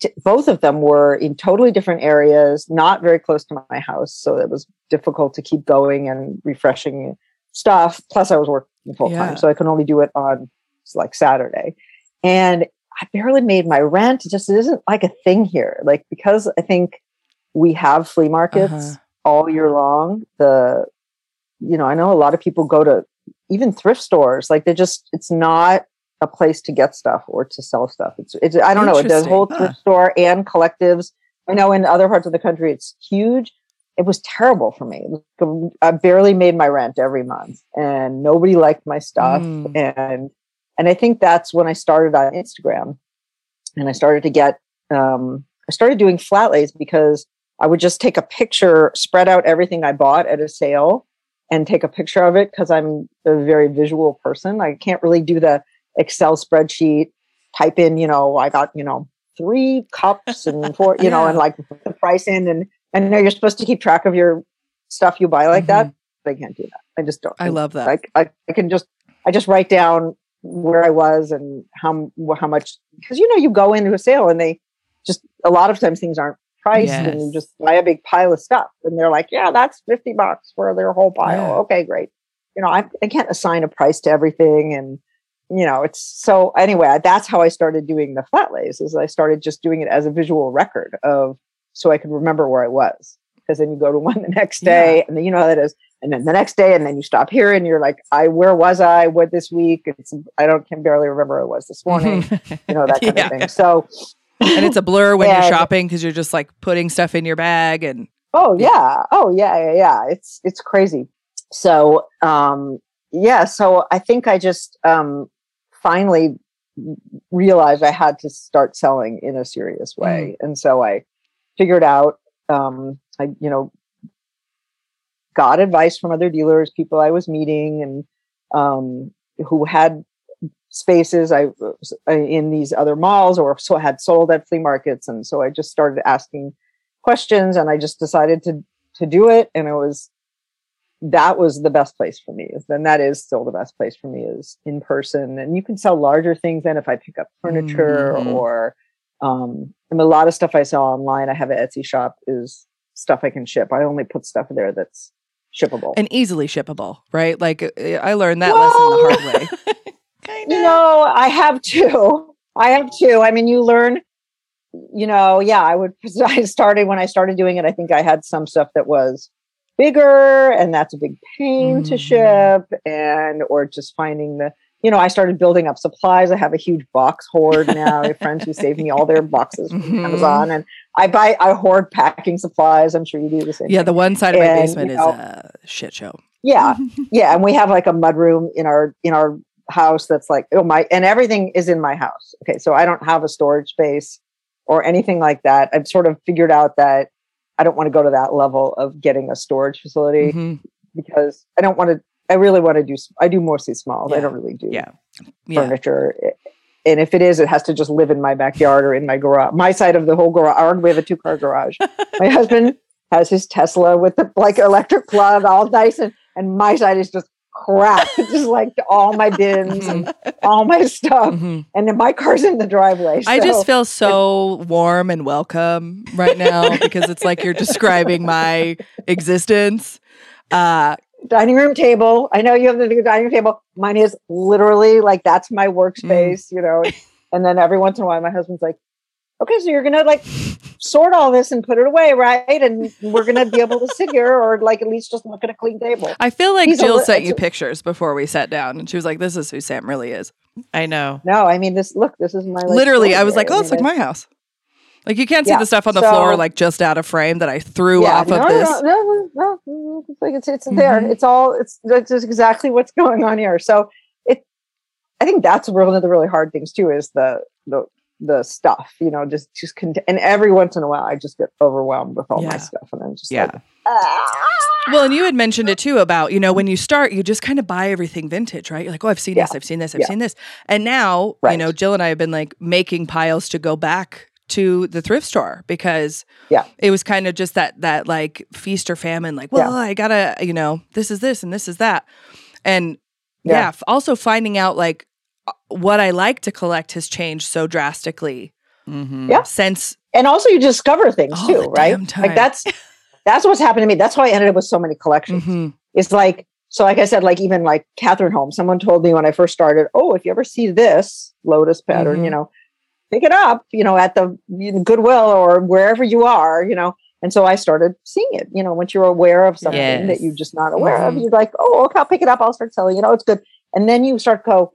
t- both of them were in totally different areas, not very close to my house, so it was difficult to keep going and refreshing stuff. Plus, I was working full time, Yeah. so I could only do it on like Saturday, and I barely made my rent. It just isn't like a thing here, like because I think we have flea markets Uh-huh. all year long. The you know, I know a lot of people go to even thrift stores, like they just it's not a place to get stuff or to sell stuff. It's, it's I don't know. The Interesting. whole Huh. thrift store and collectives. I know in other parts of the country it's huge. It was terrible for me. I barely made my rent every month, and nobody liked my stuff. Mm. And and I think that's when I started on Instagram, and I started to get. Um, I started doing flat lays because I would just take a picture, spread out everything I bought at a sale, and take a picture of it because I'm a very visual person. I can't really do the Excel spreadsheet, type in, you know, I got, you know, three cups and four, you know, and like put the price in. And I know you're supposed to keep track of your stuff you buy like that, but I can't do that. I just don't. Mm-hmm. I love that. Like I, I can just, I just write down where I was and how, how much, because you know, you go into a sale and they just, a lot of times things aren't priced and you just buy a big pile of stuff and they're like, yeah, that's 50 bucks for their whole pile. Yeah. Okay, great. You know, I, I can't assign a price to everything. And, you know, it's so anyway, that's how I started doing the flat lays is I started just doing it as a visual record of, so I could remember where I was. Because then you go to one the next day and then you know how that is. And then the next day, and then you stop here and you're like, I, where was I? What this week? It's, I don't, can barely remember where I was this morning, you know, that kind Yeah. of thing. So, and it's a blur when And- you're shopping because you're just like putting stuff in your bag and Oh yeah. Oh yeah, yeah, yeah. It's it's crazy. So um yeah, so I think I just um finally realized I had to start selling in a serious way. And so I figured out um I you know got advice from other dealers, people I was meeting and um who had spaces I uh, in these other malls or so had sold at flea markets. And so I just started asking questions and I just decided to to do it. And it was that was the best place for me. And that is still the best place for me is in person. And you can sell larger things than if I pick up furniture Mhm. or um mean, a lot of stuff I sell online I have an Etsy shop is stuff I can ship. I only put stuff there that's shippable. And easily shippable, right? Like uh, I learned that lesson the hard way. kind you know i have two i have two i mean you learn you know yeah i would i started when i started doing it i think i had some stuff that was bigger and that's a big pain to Mhm. ship and or just finding the you know i started building up supplies. I have a huge box hoard now. I have friends who save me all their boxes from Mhm. amazon and i buy i hoard packing supplies. I'm sure you do the same Yeah, the one side of my basement you is a shit show. yeah. Yeah and we have like a mudroom in our in our house that's like oh my and everything is in my house. Okay so i don't have a storage space or anything like that. I've sort of figured out that i don't want to go to that level of getting a storage facility Mhm. because i don't want to i really want to do I do mostly smalls i don't really do Yeah. Yeah. furniture and if it is it has to just live in my backyard or in my garage my side of the whole garage we have a two car garage my husband has his tesla with the like electric plug all nice and and my side is just crap. Just like all my bins and all my stuff. Mhm. and then my car's in the driveway I just feel so warm and welcome right now because it's like you're describing my existence. Uh, dining room table. I know you have the dining room table. Mine is literally like that's my workspace you know? And then every once in a while my husband's like okay so you're gonna like sort all this and put it away right and we're gonna be able to sit here or like at least just look at a clean table I feel like He's a Jill li- sent you pictures before we sat down, and she was like, "This is who Sam really is." I know. no i mean this look this is my like, Literally, I was like, "Oh, area. it's like my house." Like you can't see Yeah, the stuff on the so- floor, like just out of frame that I threw yeah, off no, of this. No, no, no, no, it's like it's it's there. Mhm. It's all it's that's just exactly what's going on here. So it, I think that's one of the really hard things too is the the the stuff. You know, just just cont- and every once in a while I just get overwhelmed with all Yeah. my stuff, and I'm just Yeah. like, ah. Well, and you had mentioned it too about, you know, when you start, you just kind of buy everything vintage, right? You're like, oh, I've seen this, I've seen this, I've Yeah. seen this. And now, you know, Jill and I have been like making piles to go back to the thrift store because Yeah. it was kind of just that that like feast or famine, like, well, Yeah. I gotta, you know, this is this and this is that. And yeah, Yeah. also finding out like what I like to collect has changed so drastically Mm-hmm. Yeah. since and also you discover things All too, the right? damn time. Like that's that's what's happened to me. That's why I ended up with so many collections. Mhm. It's like so, like I said, like even like Cathrineholms. Someone told me when I first started, "Oh, if you ever see this lotus pattern, Mhm. you know, pick it up, you know, at the Goodwill or wherever you are, you know." And so I started seeing it. You know, once you're aware of something Yes. that you're just not aware of, Mhm. you're like, "Oh, okay, I'll pick it up. I'll start selling. You know, it's good." And then you start to go,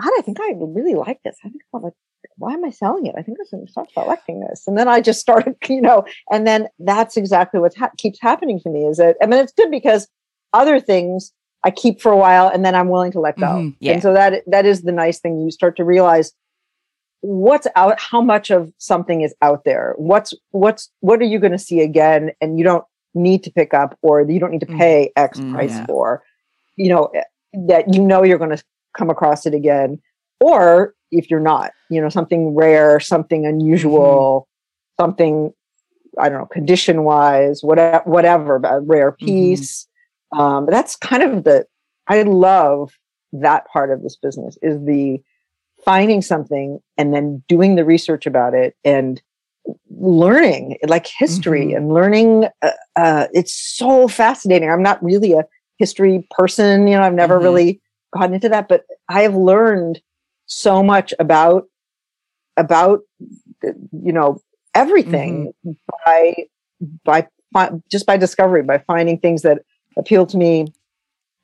"God, I think I really like this. I think I want to." Why am I selling it? I think I should start collecting this. And then I just started, you know, and then that's exactly what ha- keeps happening to me. Is that I mean, it's good because other things I keep for a while and then I'm willing to let go. Mhm. Yeah. And so that that is the nice thing. You start to realize what's out, how much of something is out there. What's what's what are you going to see again, and you don't need to pick up or you don't need to Mhm. pay X Mm, price yeah. for. You know that you know you're going to come across it again, or if you're not, you know something rare, something unusual, something I don't know, condition wise, whatever, whatever, a rare piece. Um, that's kind of the, I love that part of this business is the finding something and then doing the research about it and learning like history Mhm. and learning. Uh, uh, it's so fascinating. I'm not really a history person, you know, I've never Mhm. really gotten into that, but I have learned so much about, about, you know, everything mm-hmm. by by just by discovery by finding things that appeal to me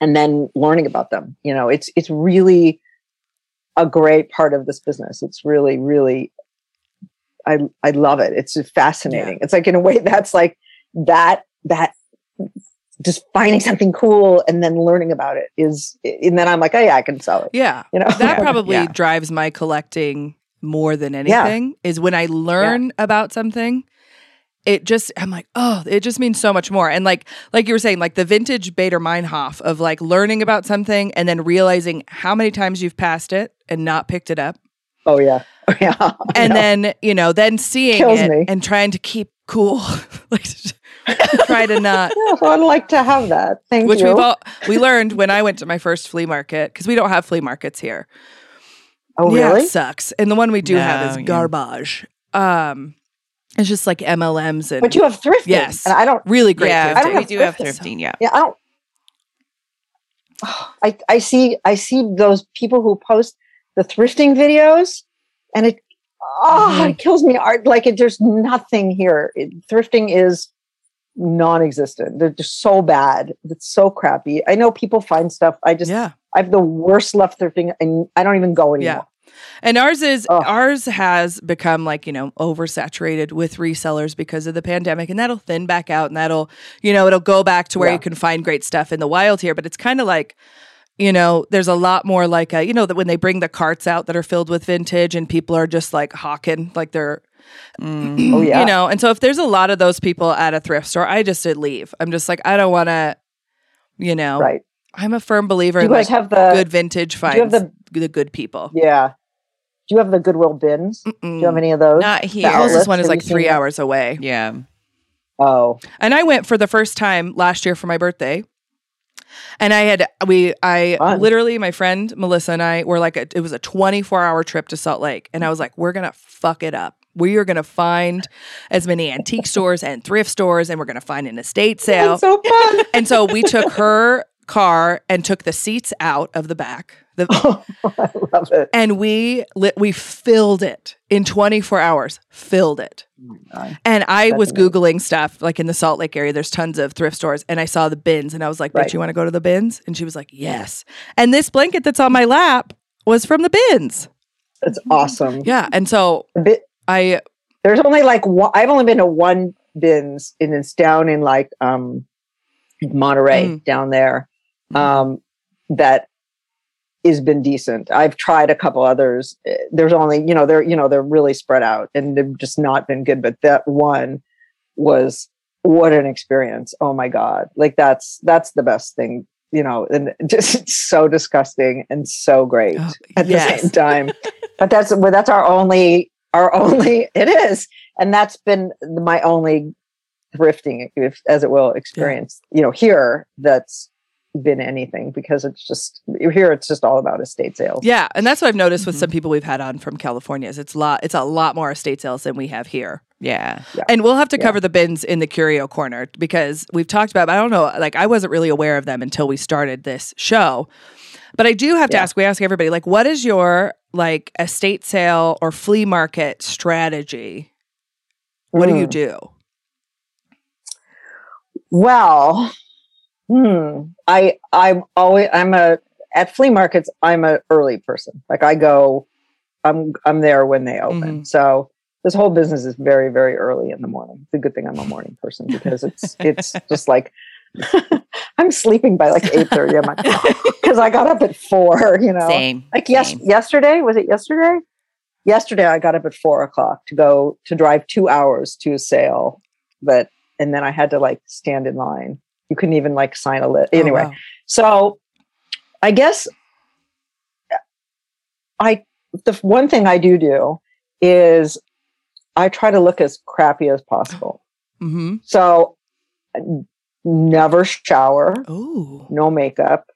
and then learning about them. You know it's it's really a great part of this business. It's really really i i love it. It's fascinating. It's like in a way that's like that that just finding something cool and then learning about it is and then I'm like, oh yeah, I can sell it. Yeah. You know? That probably Yeah. drives my collecting more than anything is when I learn about something. It just I'm like, oh, it just means so much more. And like like you were saying, like the vintage Baader-Meinhof of like learning about something and then realizing how many times you've passed it and not picked it up. Oh yeah. Oh yeah. And know. then, you know, then seeing Kills it me. and trying to keep cool. like try to not Yeah, well, I'd like to have that. Thank which you. Which we've all we learned when I went to my first flea market because we don't have flea markets here. oh Yeah, really? it sucks. And the one we do have No, is yeah. garbage. Um, it's just like MLMs and But you have thrifting. Yes. And I don't really great. yeah, I don't we have do have thrifting. thrifting. Yeah. yeah, I don't I I see I see those people who post the thrifting videos and it oh Mhm. it kills me art like it there's nothing here. It, thrifting is non-existent. They're just so bad. It's so crappy. I know people find stuff. I just yeah, I have the worst left thrifting and I don't even go anymore. Yeah. and ours is Ugh. ours has become like you know oversaturated with resellers because of the pandemic, and that'll thin back out, and that'll you know it'll go back to where Yeah. you can find great stuff in the wild here. But it's kind of like. You know, there's a lot more like a, you know, that when they bring the carts out that are filled with vintage and people are just like hawking, like they're Mm. Oh, yeah. You know, and so if there's a lot of those people at a thrift store, I just did leave. I'm just like, I don't want to, you know, Right. I'm a firm believer Do in you guys like have the good vintage do you have the the good people. yeah. Do you have the Goodwill bins? Do you have any of those? Not The here. outlets? closest one is like you seen three that? hours away. yeah. Oh, And I went for the first time last year for my birthday. And I had we I Fun. literally my friend Melissa and I were like a, it was a 24 hour trip to Salt Lake and I was like we're going to fuck it up. We are going to find as many antique stores and thrift stores and we're going to find an estate sale. that's so fun. And so we took her car and took the seats out of the back. The, I love it. and we lit, we filled it in 24 hours. Filled it. And I That's was amazing. googling stuff like in the Salt Lake area. There's tons of thrift stores, and I saw the bins, and I was like, "Bitch, you want to go to the bins?" And she was like, "Yes." And this blanket that's on my lap was from the bins. That's awesome. Yeah, and so bit, I there's only like one, I've only been to one bins, and it's down in like um Monterey Mm. down there. Um, that has been decent. I've tried a couple others. Eh, There's only you know they're you know they're really spread out, and they've just not been good. But that one was what an experience. Oh my god! Like that's that's the best thing. You know, and just it's so disgusting and so great Oh, at yes. the same time. but that's well, that's our only our only it is, and that's been my only thrifting, if, as it will, experience. You know, here that's been anything because it's just here it's just all about estate sales. yeah, and that's what I've noticed with Mhm. some people we've had on from California. Is it's a lot it's a lot more estate sales than we have here. Yeah. And we'll have to Yeah. cover the bins in the curio corner because we've talked about, I don't know, like I wasn't really aware of them until we started this show. But I do have to Yeah. ask, we ask everybody, like, what is your like estate sale or flea market strategy? What do you Mm. do? Well, hmm. I I'm always I'm a at flea markets. I'm a early person. Like I go, I'm I'm there when they open. Mhm. So this whole business is very very early in the morning. It's a good thing I'm a morning person because it's it's just like I'm sleeping by like eight thirty. I'm like because I got up at four. You know, Same. like yes same. yesterday was it yesterday? Yesterday I got up at four o'clock to go to drive two hours to a sale, but and then I had to like stand in line. You couldn't even like sign a list. Oh, Anyway, wow. so I guess I the one thing I do do is I try to look as crappy as possible. Mhm. So never shower, Oh. no makeup,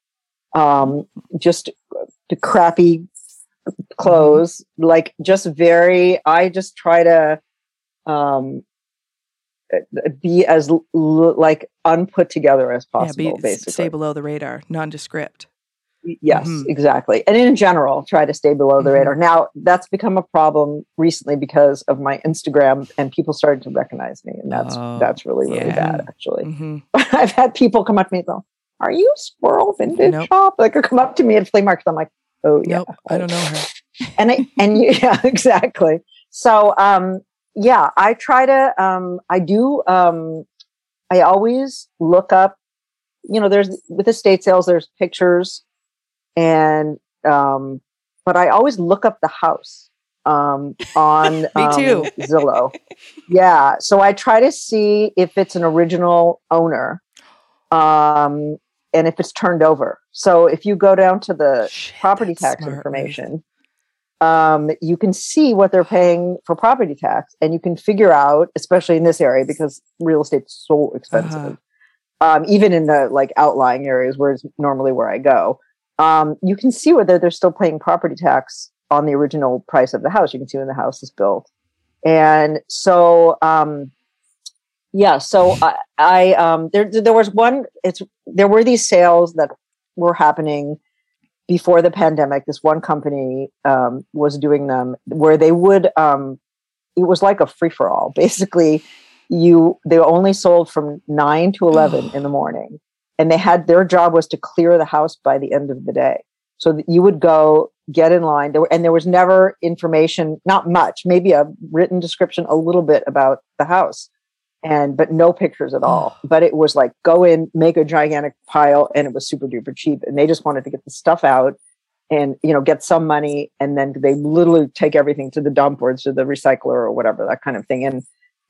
um, just the crappy clothes, like just very. I just try to um, be as l- like unput together as Yeah, possible. be, basically, stay below the radar, nondescript. Yes, Mhm. exactly. And in general, try to stay below the Mhm. radar. Now, that's become a problem recently because of my Instagram and people started to recognize me. And that's Oh, that's really, really yeah. bad, actually. hmm I've had people come up to me and go, Are you Squirrel Vintage Nope. Shop? Like, or come up to me at flea markets. I'm like, Oh, yeah. Nope, I don't know her. And, I, and you, yeah, exactly. So, um, yeah, I try to, um, I do, um, I always look up, you know, there's with estate sales, there's pictures and, um, but I always look up the house um, on Me um, too. Zillow. yeah. So I try to see if it's an original owner um, and if it's turned over. So if you go down to the Shit, property tax information, um, you can see what they're paying for property tax, and you can figure out, especially in this area, because real estate's so expensive. Uh-huh. Um, even in the like outlying areas where it's normally where I go, um, you can see whether they're still paying property tax on the original price of the house. You can see when the house is built, and so um, yeah. So I, I um, there there was one. It's there were these sales that were happening before the pandemic. This one company um, was doing them where they would. Um, it was like a free for all. Basically, you they only sold from nine to eleven in the morning, and they had their job was to clear the house by the end of the day. So that you would go get in line, there were, and there was never information, not much, maybe a written description, a little bit about the house and but no pictures at all. But it was like go in, make a gigantic pile, and it was super duper cheap. And they just wanted to get the stuff out and you know get some money, and then they literally take everything to the dump or to the recycler or whatever that kind of thing. And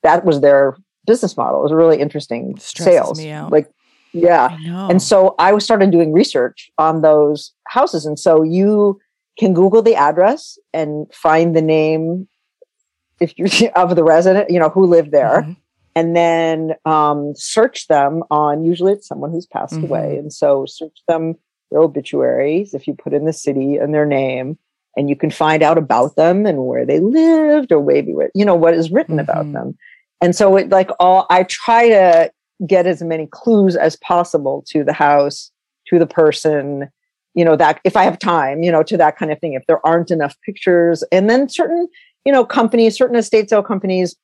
that was their business model. It was a really interesting sales. Like yeah. And so I was started doing research on those houses. And so you can Google the address and find the name if you of the resident, you know, who lived there, Mhm. And then um, search them on usually it's someone who's passed Mhm. away. And so search them their obituaries if you put in the city and their name. And you can find out about them and where they lived, or maybe what you know what is written about Mhm. them. And so it like all I try to get as many clues as possible to the house, to the person, you know, that if I have time, you know, to that kind of thing. If there aren't enough pictures, and then certain, you know, companies, certain estate sale companies,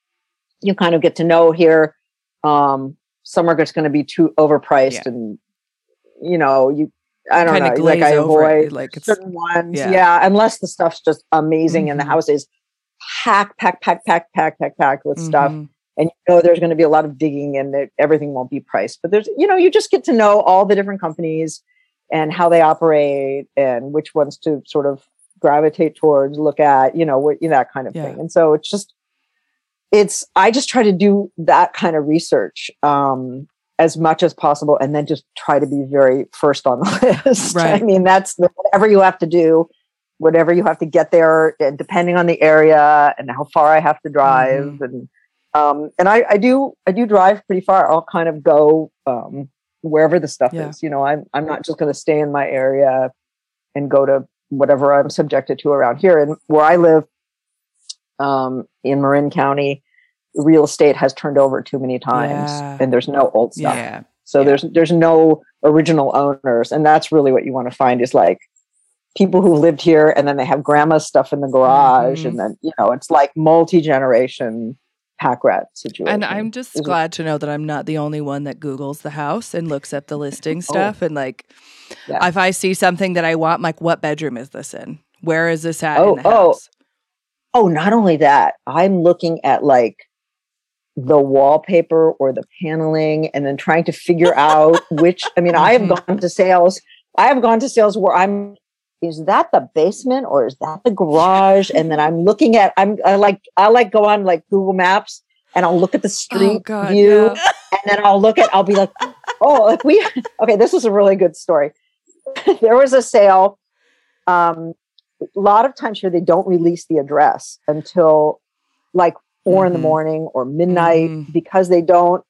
you kind of get to know here. Um, some are just going to be too overpriced, Yeah. and you know, you. I don't know. Like I over it, avoid like certain ones. yeah. Yeah. unless the stuff's just amazing and the Mhm. house is packed, packed, packed, packed, packed, packed, packed with stuff Mhm. and you know there's going to be a lot of digging and that everything won't be priced but there's you know you just get to know all the different companies and how they operate and which ones to sort of gravitate towards look at you know what you know, that kind of Yeah. thing and so it's just it's i just try to do that kind of research um as much as possible and then just try to be very first on the list i mean that's the, whatever you have to do whatever you have to get there and depending on the area and how far i have to drive Mhm. and um and i i do i do drive pretty far i'll kind of go um wherever the stuff Yeah. is you know i'm i'm not just going to stay in my area and go to whatever i'm subjected to around here and where i live um in marin county real estate has turned over too many times Yeah. and there's no old stuff yeah. so Yeah. there's there's no original owners, and that's really what you want to find is like people who lived here, and then they have grandma's stuff in the garage, Mhm. and then you know it's like multi generation pack rat situation. And I'm just Is it- glad to know that I'm not the only one that Googles the house and looks at the listing stuff. And like, Oh. Yeah. if I see something that I want, I'm like, what bedroom is this in? Where is this at Oh, in the oh. house? Oh, not only that, I'm looking at like the wallpaper or the paneling and then trying to figure out which I mean, I have Mhm. gone to sales. I have gone to sales where I'm is that the basement or is that the garage? And then I'm looking at I'm I like I like go on like Google Maps and I'll look at the street Oh, God, view yeah. and then I'll look at I'll be like, oh, like we okay, this is a really good story. there was a sale. Um a lot of times here they don't release the address until like 4 in the Mhm. morning or midnight Mhm. because they don't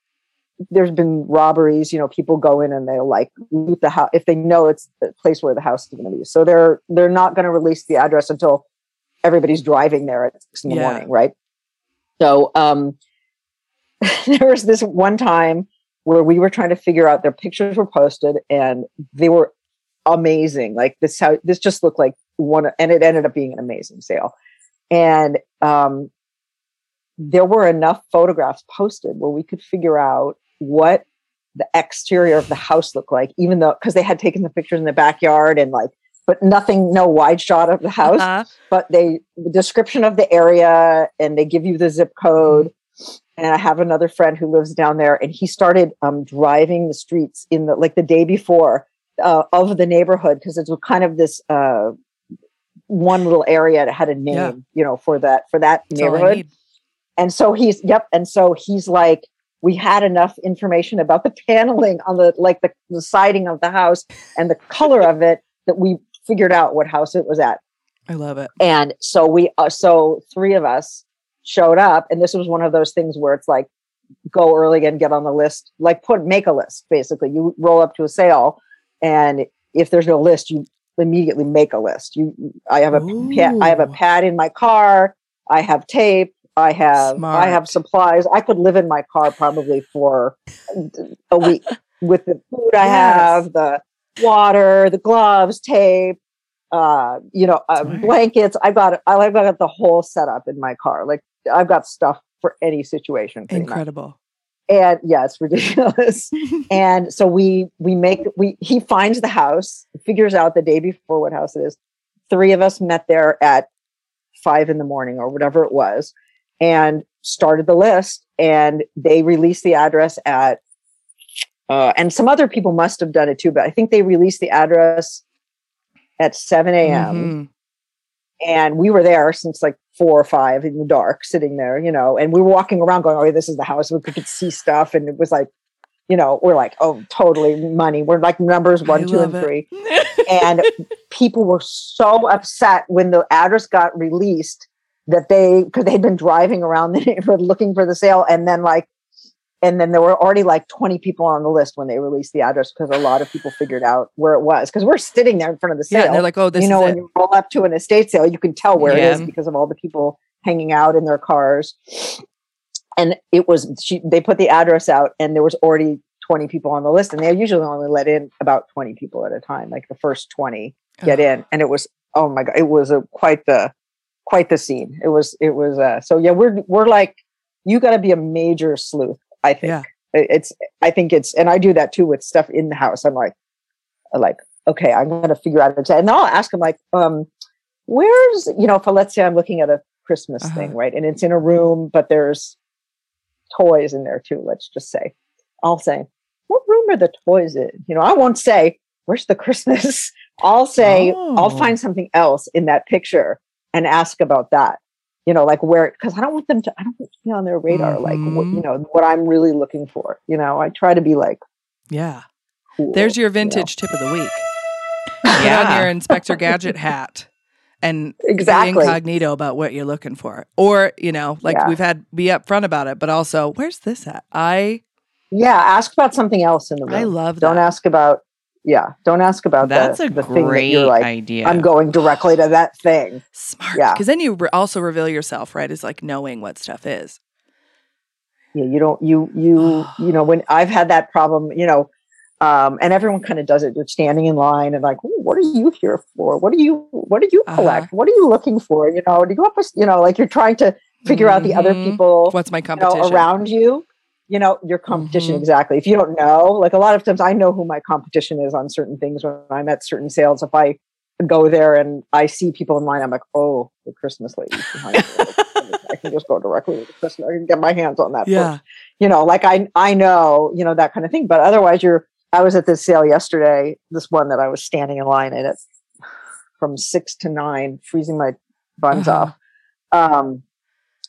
there's been robberies you know people go in and they'll like loot the house if they know it's the place where the house is going to be so they're they're not going to release the address until everybody's driving there at six in the Yeah. morning right so um there was this one time where we were trying to figure out their pictures were posted and they were amazing like this how this just looked like one and it ended up being an amazing sale and um there were enough photographs posted where we could figure out what the exterior of the house looked like even though because they had taken the pictures in the backyard and like but nothing no wide shot of the house Uh-huh. but they the description of the area and they give you the zip code and I have another friend who lives down there, and he started um, driving the streets in the like the day before uh, of the neighborhood because it's kind of this uh, one little area that had a name, Yeah. you know, for that for that neighborhood. And so he's yep, and so he's like, we had enough information about the paneling on the like the, the siding of the house and the color of it that we figured out what house it was at. I love it. And so we, uh, so three of us showed up, and this was one of those things where it's like, go early and get on the list. Like put make a list. Basically, you roll up to a sale, and if there's no list, you immediately make a list. You, I have a pa- I have a pad in my car. I have tape. I have I have supplies. I could live in my car probably for a week with the food I Yes. have, the water, the gloves, tape, uh, you know, uh, blankets. I've got I've got the whole setup in my car. Like I've got stuff for any situation. pretty much. Incredible. And yeah, it's ridiculous. and so we we make we he finds the house, figures out the day before what house it is. Three of us met there at five in the morning or whatever it was, and started the list. And they released the address at, uh, and some other people must have done it too, but I think they released the address at seven a.m Mhm. and we were there since like four or five in the dark sitting there you know and we were walking around going oh this is the house we could see stuff and it was like you know we're like oh totally money we're like numbers one I two and it. three and people were so upset when the address got released that they because they had been driving around the neighborhood looking for the sale and then like and then there were already like 20 people on the list when they released the address because a lot of people figured out where it was because we're sitting there in front of the sale Yeah, they're like, oh, this you know, when it. you roll up to an estate sale, you can tell where it is because of all the people hanging out in their cars. And it was she they put the address out and there was already 20 people on the list and they usually only let in about 20 people at a time, like the first 20 get Oh. in. And it was oh my god, it was a quite the quite the scene. It was it was uh so yeah, we're we're like you got to be a major sleuth, I think. Yeah. It's I think it's and I do that too with stuff in the house. I'm like I'm like okay, I'm going to figure out it. And I'll ask them like, um, where's, you know, if let's say I'm looking at a Christmas Uh-huh. thing, right? And it's in a room, but there's toys in there too, let's just say. I'll say, what room are the toys in? You know, I won't say, where's the Christmas? I'll say, I'll Oh. find something else in that picture and ask about that. You know, like where, because I don't want them to, I don't want to be on their radar, like, what, mm-hmm. you know, what I'm really looking for. You know, I try to be like, Yeah. cool. There's your you know? vintage tip of the week. Put on your Inspector Gadget hat and be Exactly. incognito about what you're looking for. Or, you know, like Yeah. we've had be upfront about it, but also, where's this at? I Yeah, ask about something else in the room. I love don't ask about yeah don't ask about that. That's the, a the thing that great you're like idea. i'm going directly to that thing Smart. Yeah. Because then you re- also reveal yourself, right? Is like knowing what stuff is. yeah you don't you you you know when i've had that problem you know um and everyone kind of does it you're standing in line and like what are you here for what do you what do you Uh-huh. collect what are you looking for you know do you go up a, s- you know like you're trying to figure out the other Mhm. people What's my you know, competition? around you you know your competition Mhm. exactly if you don't know like a lot of times i know who my competition is on certain things when i'm at certain sales if i go there and i see people in line i'm like oh the christmas lady behind i can just go directly to the christmas i can get my hands on that Yeah. first. you know like i i know you know that kind of thing but otherwise you're i was at this sale yesterday this one that i was standing in line in it from six to nine freezing my buns Uh-huh. off um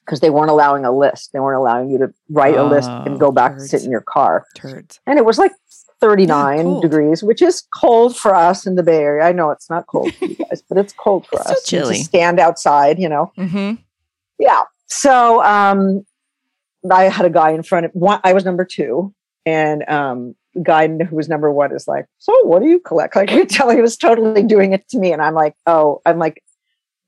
because they weren't allowing a list. They weren't allowing you to write a list Oh, and go back to sit in your car. Turds. And it was like 39 cold. degrees, which is cold for us in the Bay Area. I know it's not cold for you guys, but it's cold for It's us. still And to chilly. stand outside, you know. Mm-hmm. Yeah. So um I had a guy in front of one I was number two. And um the guy who was number one is like, So what do you collect? Like you tell he was totally doing it to me. And I'm like, oh, I'm like,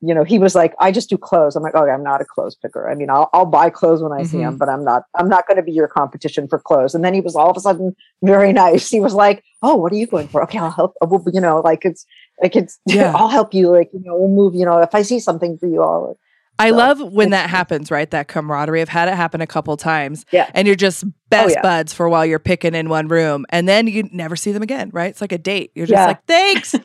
you know, he was like, I just do clothes. I'm like, okay, I'm not a clothes picker. I mean, I'll, I'll buy clothes when I see Mhm. them, but I'm not, I'm not going to be your competition for clothes. And then he was all of a sudden very nice. He was like, oh, what are you going for? Okay, I'll help. uh, we'll- You know, like it's, like it's, Yeah. I'll help you. Like, you know, we'll move, you know, if I see something for you, I'll, I So, love when that happens, right? That camaraderie. I've had it happen a couple times. Yeah. And you're just best yeah. buds for while you're picking in one room. And then you never see them again, right? It's like a date. You're just Yeah. like, thanks.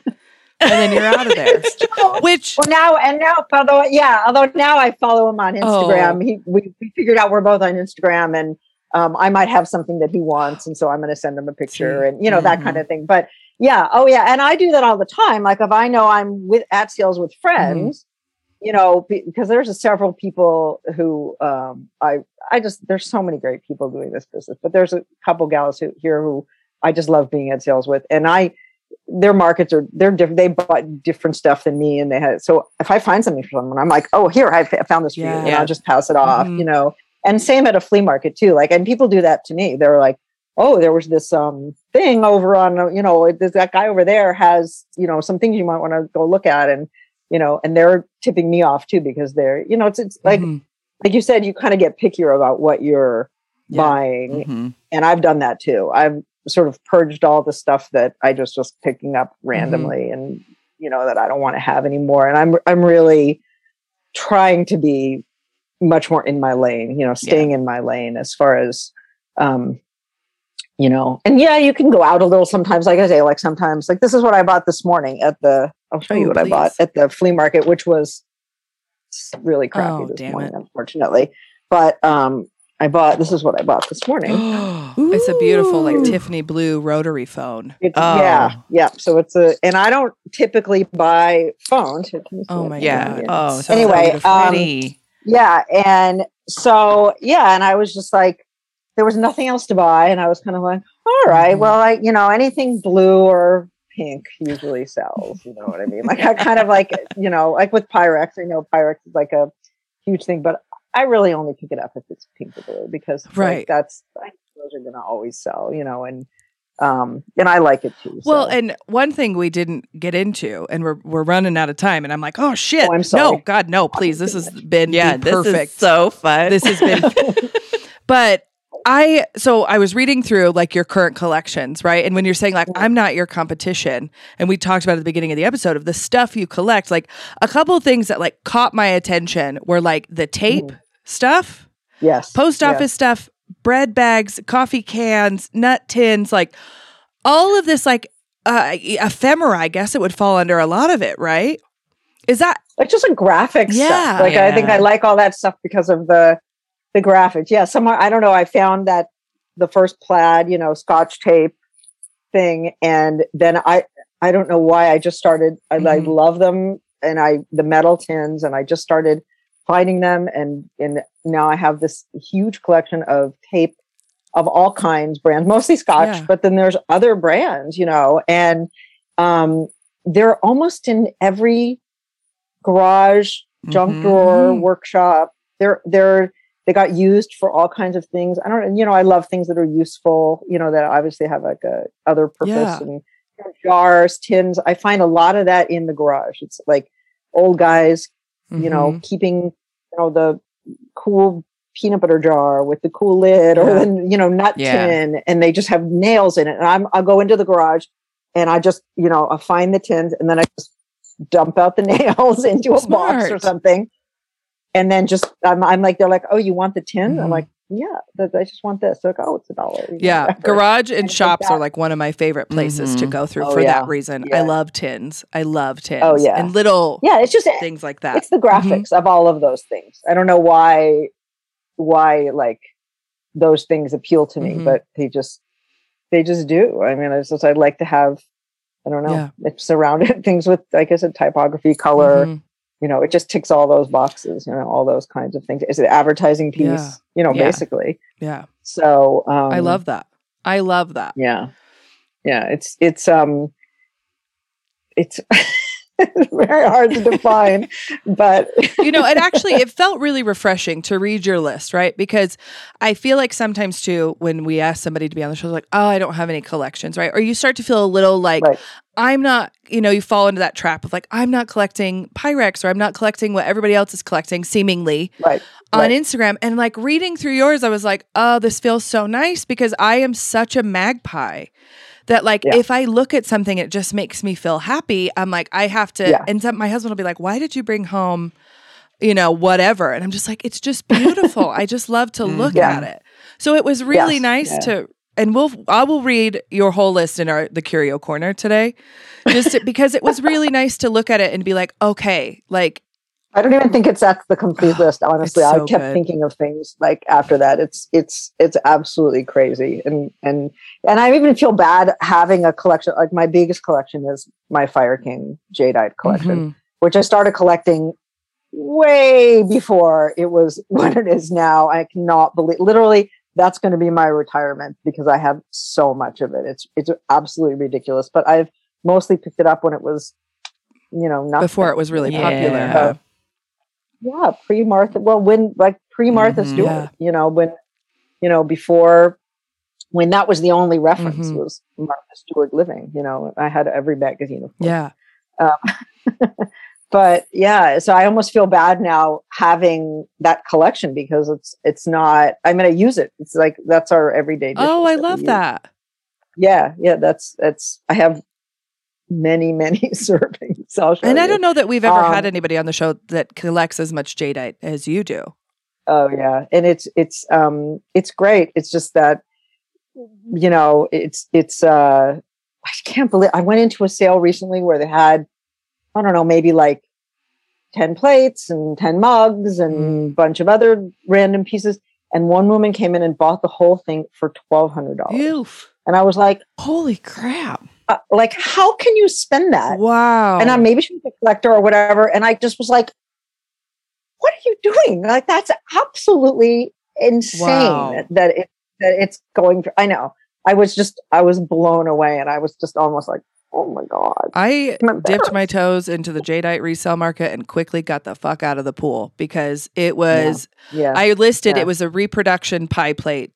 and then you're out of there. Which Well, now and now, although yeah, although now I follow him on Instagram. Oh. He we, we figured out we're both on Instagram, and um, I might have something that he wants, and so I'm going to send him a picture, and you know that kind of thing. But yeah, oh yeah, and I do that all the time. Like if I know I'm with at sales with friends, you know, because there's several people who um, I I just there's so many great people doing this business, but there's a couple gals who, here who I just love being at sales with, and I their markets are they're different. They bought different stuff than me, and they had so if I find something for someone, I'm like, oh, here I found this for you, and Yeah. I'll just pass it off, Mhm. you know. And same at a flea market too. Like, and people do that to me. They're like, oh, there was this um thing over on, uh, you know, there's that guy over there has, you know, some things you might want to go look at, and you know, and they're tipping me off too because they're, you know, it's it's like Mhm. like you said, you kind of get pickier about what you're Yeah. buying Mhm. and I've done that too. I've sort of purged all the stuff that I just was picking up randomly and you know that I don't want to have anymore. And I'm I'm really trying to be much more in my lane, you know, staying in my lane as far as um you know, and yeah, you can go out a little sometimes. Like I say, like sometimes, like this is what I bought this morning at the. I'll show you Oh, what I bought at the flea market, which was really crappy Oh, this morning, it. unfortunately. But um, I bought. This is what I bought this morning. it's a beautiful like Tiffany blue rotary phone. It's, Oh. Yeah, yeah. So it's a, and I don't typically buy phones. Can you see Oh my Yeah. God. Oh, So Anyway, um, Yeah, and so yeah, and I was just like, there was nothing else to buy, and I was kind of like, all right, Mhm. well, I you know anything blue or pink usually sells. You know what I mean? Like I kind of like you know like with Pyrex. I know Pyrex is like a huge thing, but I really only pick it up if it's pink or blue because like, Right. that's I think those are going to always sell. You know, and um and I like it too. Well, so. and one thing we didn't get into, and we're we're running out of time, and I'm like, oh shit, Oh, I'm sorry. no, sorry. God, no, please, this has been Yeah, this perfect. is so fun. this has been, but I so I was reading through like your current collections, right? And when you're saying like I'm not your competition, and we talked about at the beginning of the episode of the stuff you collect, like a couple of things that like caught my attention were like the tape stuff, yes, post yes. office stuff, bread bags, coffee cans, nut tins, like all of this like uh ephemera, I guess it would fall under a lot of it, right? Is that like just a graphic Yeah. stuff. Like I think I like all that stuff because of the the graphics. Yeah, somewhere I don't know. I found that the first plaid, you know, Scotch tape thing, and then I I don't know why I just started. I, I love them, and I the metal tins, and I just started finding them, and and now I have this huge collection of tape of all kinds, brands, mostly Scotch, Yeah. but then there's other brands, you know, and um, they're almost in every garage, junk Mhm. drawer, workshop. They're they're they got used for all kinds of things. I don't, you know, I love things that are useful. You know, that obviously have like a other purpose Yeah. and jars, tins. I find a lot of that in the garage. It's like old guys, you know, Mhm. keeping you know the cool peanut butter jar with the cool lid or the you know nut Yeah. tin, and they just have nails in it. And I'm I'll go into the garage and I just you know I find the tins and then I just dump out the nails into a box or something, and then just I'm, I'm like they're like oh you want the tin? I'm Mhm. like yeah th- I just want this. They're like oh it's a dollar. Yeah, whatever. garage and Things like shops are like one of my favorite places to Mhm. go through Oh, for yeah. that reason. I love tins. I love tins. Oh, yeah. and little Yeah, it's just things like that. it's the graphics of all of those things. I don't know why why like those things appeal to me, Mhm. but they just they just do. I mean, it's just I'd like to have I don't know, Yeah. it's surrounded things with like I said, typography, color. You know, it just ticks all those boxes. You know, all those kinds of things. It's an advertising piece. Yeah. You know, Yeah. basically. Yeah, So um, I love that. I love that. Yeah, yeah. It's it's um, it's. it's very hard to define, but you know, it actually it felt really refreshing to read your list, right? Because I feel like sometimes too, when we ask somebody to be on the show, like, "Oh, I don't have any collections," right? Or you start to feel a little like, Right. "I'm not," you know, you fall into that trap of like, "I'm not collecting Pyrex," or "I'm not collecting what everybody else is collecting," seemingly right. on Right. Instagram. And like reading through yours, I was like, "Oh, this feels so nice," because I am such a magpie. That like Yeah. if I look at something, it just makes me feel happy. I'm like I have to, Yeah. and some, my husband will be like, "Why did you bring home you know, whatever. And I'm just like, it's just beautiful. I just love to look Mm-hmm. Yeah. at it. So it was really Yes, nice yeah. to and we'll I will read your whole list in our the Curio Corner today, just to- because it was really nice to look at it and be like, okay, like I don't even think it's that's the complete list. Honestly, so I kept good. thinking of things like after that. It's it's it's absolutely crazy, and and and I even feel bad having a collection. Like my biggest collection is my Fire King jadeite collection, mhm. which I started collecting way before it was what it is now. I cannot believe. Literally, that's going to be my retirement because I have so much of it. It's it's absolutely ridiculous. But I've mostly picked it up when it was, you know, not before it was really Yeah. popular. Yeah. pre martha well when like pre martha Mhm. stewart Yeah. you know when you know before when that was the only reference Mhm. was martha stewart living you know i had every magazine of course. Yeah. but yeah so i almost feel bad now having that collection because it's it's not i mean i use it it's like that's our everyday Oh, I love that. yeah yeah that's that's i have many many servings Show And I don't know that we've ever had Um, anybody on the show that collects as much jadeite as you do. Oh yeah, and it's it's um it's great. It's just that you know it's it's uh I can't believe I went into a sale recently where they had I don't know maybe like ten plates and ten mugs and a bunch of other random pieces, and one woman came in and bought the whole thing for twelve hundred dollars, and I was like, Holy crap. Uh, like how can you spend that? Wow. and I maybe she was a collector or whatever. And I just was like, what are you doing? Like that's absolutely insane Wow. that it that it's going for I know. I was just I was blown away and I was just almost like, oh my God. I dipped my toes into the jadeite resale market and quickly got the fuck out of the pool because it was Yeah. I listed Yeah. it was a reproduction pie plate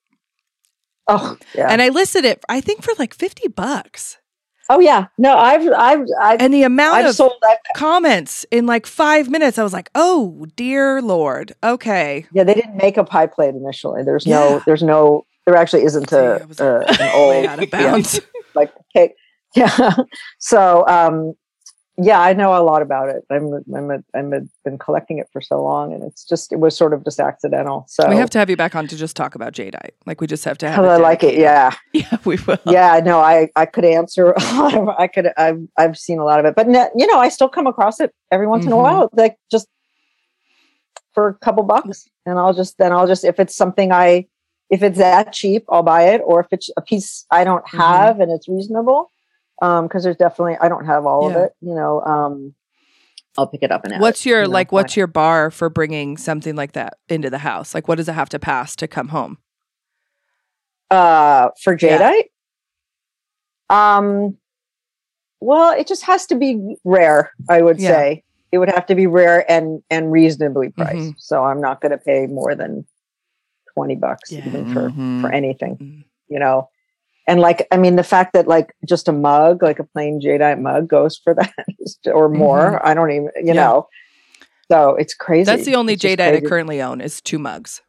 oh yeah. and I listed it I think for like 50 bucks. Oh yeah. No, I've I've I've And the amount I've of sold comments in like 5 minutes I was like, "Oh, dear lord. Okay." yeah, they didn't make a pie plate initially. There's Yeah. no there's no there actually isn't a, a an old out of yeah. bounds. like cake. Yeah. So um yeah, I know a lot about it. I'm I'm a, I'm a, been collecting it for so long, and it's just it was sort of just accidental. So We have to have you back on to just talk about jadeite. Like we just have to have I like it. Yeah, Yeah, we will. yeah. No, I I could answer a lot of. I could. I've I've seen a lot of it, but you know, I still come across it every once in a Mhm. while, like just for a couple bucks, and I'll just then I'll just if it's something I if it's that cheap, I'll buy it, or if it's a piece I don't Mhm. have and it's reasonable, um, because there's definitely I don't have all Yeah. of it, you know, um, I'll pick it up and What's it, your you know, like what's your bar for bringing something like that into the house? Like what does it have to pass to come home? uh for Yeah. jadeite um well it just has to be rare i would Yeah. say it would have to be rare and and reasonably priced Mhm. so i'm not going to pay more than 20 bucks Yeah. even for Mhm. for anything Mm. you know and like i mean the fact that like just a mug like a plain jadeite mug goes for that or more i don't even you Mm-hmm. Yeah. know so it's crazy That's the only jadeite I currently own is two mugs.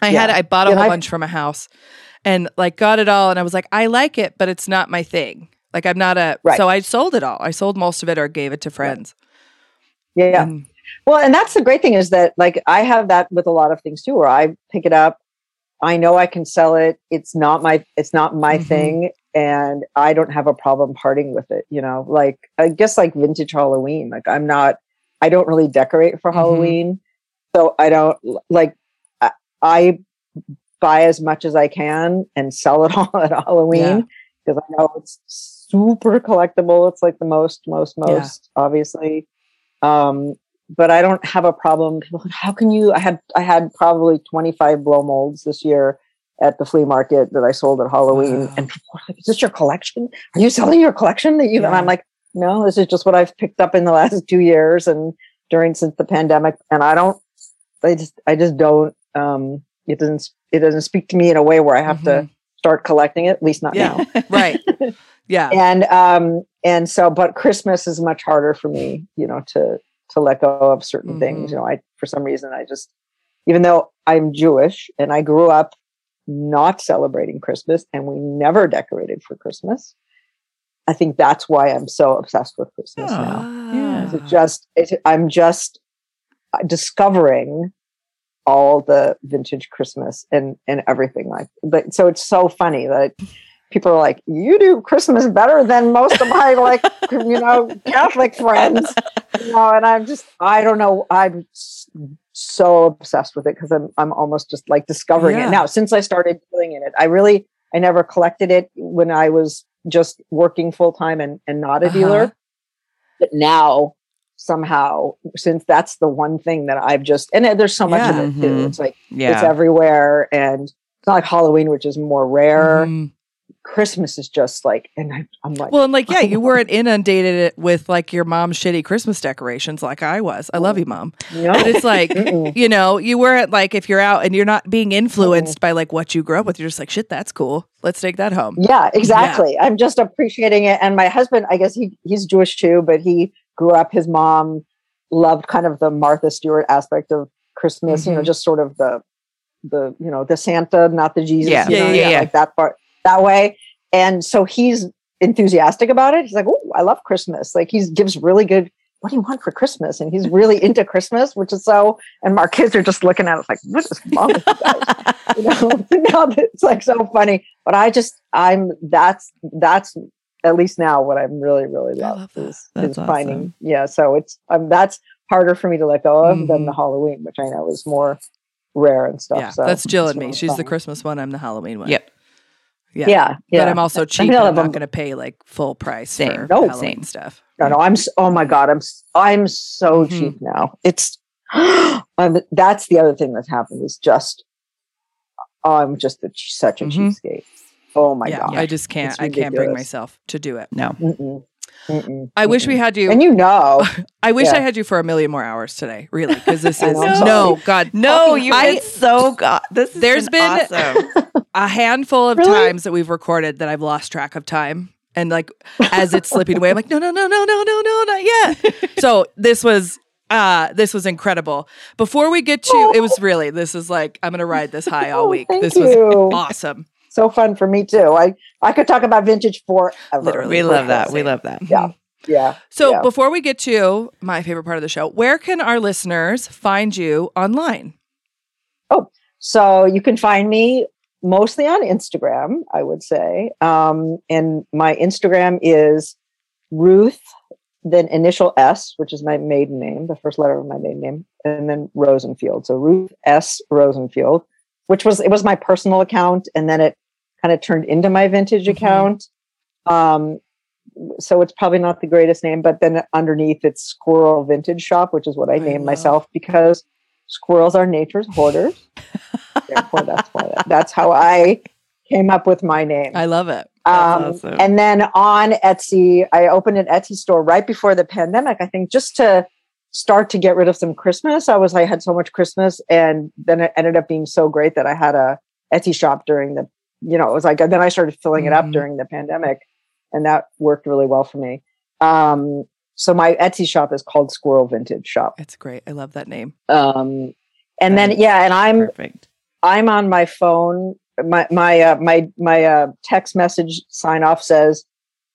I Yeah. had I bought a Yeah, whole I- bunch from a house and like got it all and I was like I like it but it's not my thing. Like I'm not a Right. so I sold it all. I sold most of it or gave it to friends. yeah And- Well, and that's the great thing is that like I have that with a lot of things too, where I pick it up, I know I can sell it. It's not my it's not my Mhm. thing, and I don't have a problem parting with it. You know, like I guess like vintage Halloween. Like I'm not, I don't really decorate for Mhm. Halloween, so I don't like I, I buy as much as I can and sell it all at Halloween because I know it's super collectible. It's like the most, most, Yeah. most obviously. Um, but I don't have a problem. People, how can you? I had I had probably twenty five blow molds this year at the flea market that I sold at Halloween, Wow. and people are like, "Is this your collection? Are you selling your collection?" That you and I'm like, "No, this is just what I've picked up in the last two years and during since the pandemic." And I don't, I just, I just don't. Um, it doesn't, it doesn't speak to me in a way where I have to start collecting it. At least not Mm-hmm. Yeah. now right. Yeah. and um and so but christmas is much harder for me you know to to let go of certain Mhm. things you know i for some reason i just even though i'm jewish and i grew up not celebrating christmas and we never decorated for christmas i think that's why i'm so obsessed with christmas now Yeah. it just it, i'm just discovering all the vintage Christmas and and everything like. But so it's so funny that people are like, "You do Christmas better than most of my like you know Catholic friends," you know, and I'm just I don't know I'm so obsessed with it because I'm I'm almost just like discovering Yeah. it now since I started dealing in it. I really I never collected it when I was just working full time and and not a Uh-huh. dealer, but now somehow since that's the one thing that I've just and there's so much Yeah. of it too. Mhm. It's like Yeah. it's everywhere and it's not like Halloween, which is more rare. Mhm. Christmas is just like, and I, I'm like, Well, and like, yeah, you weren't inundated with like your mom's shitty Christmas decorations like I was. I love you, mom. no, But it's like, you know, you weren't like if you're out and you're not being influenced by like what you grew up with, you're just like, shit, that's cool. Let's take that home. yeah, exactly. I'm just appreciating it. And my husband, I guess he he's Jewish too, but he grew up. His mom loved kind of the Martha Stewart aspect of Christmas. You know, Mhm. just sort of the the you know the Santa, not the Jesus. Yeah. you Yeah, know, yeah, yeah. like that part that way. And so he's enthusiastic about it. He's like, "Oh, I love Christmas!" Like he gives really good. What do you want for Christmas? And he's really into Christmas, which is so. And our kids are just looking at us like, "What is wrong with you guys?" you know, now it's like so funny. But I just, I'm that's that's at least now what I'm really really I love, love that. is, That's is awesome. finding. Yeah, so it's um, that's harder for me to let go of than Mhm. the Halloween, which I know is more rare and stuff. Yeah, so that's Jill and me. really She's the. Christmas one. I'm the Halloween one. Yep. Yeah. Yeah, yeah. But I'm also cheap. I'm not going to pay like full price Same. for No, Halloween same. stuff. No, no, I'm. Oh my god, I'm. I'm so Mhm. cheap now. It's. I'm, that's the other thing that's happened is just. I'm just a, such a Mhm. cheapskate. Oh my yeah, god. I just can't. I can't bring myself to do it. No. Mm-mm. Mm-mm. I wish we had you. And you know, I wish yeah. I had you for a million more hours today, really, because this is know, I'm no. God. No, fucking- you I- did so God, This has There's been- awesome. a handful of Really? times that we've recorded that I've lost track of time. And like as it's slipping away, I'm like, no, no, no, no, no, no, no, not yet. so this was uh this was incredible. Before we get to it was really this is like I'm gonna ride this high all Oh, week. thank This was awesome. So fun for me too. I I could talk about vintage forever. Literally. we love that. We love that. Yeah. Yeah. So Yeah. before we get to my favorite part of the show, where can our listeners find you online? Oh, so you can find me mostly on Instagram, I would say. Um, and my Instagram is Ruth, then initial S, which is my maiden name, the first letter of my maiden name, and then Rosenfield. So Ruth S. Rosenfield, which was it was my personal account, and then it kind of turned into my vintage Mhm. account. Um, so it's probably not the greatest name, but then underneath it's Squirrel Vintage Shop, which is what I, I named love- myself because squirrels are nature's hoarders. Therefore, that's why that's how I came up with my name. I love it. Um, awesome. And then on Etsy, I opened an Etsy store right before the pandemic. I think just to start to get rid of some Christmas. I was I had so much Christmas, and then it ended up being so great that I had a Etsy shop during the. You know, it was like then I started filling it up Mhm. during the pandemic, and that worked really well for me. Um, so my Etsy shop is called Squirrel Vintage Shop. It's great. I love that name. Um, and then yeah, and I'm Perfect. I'm on my phone. My my uh, my my uh, text message sign off says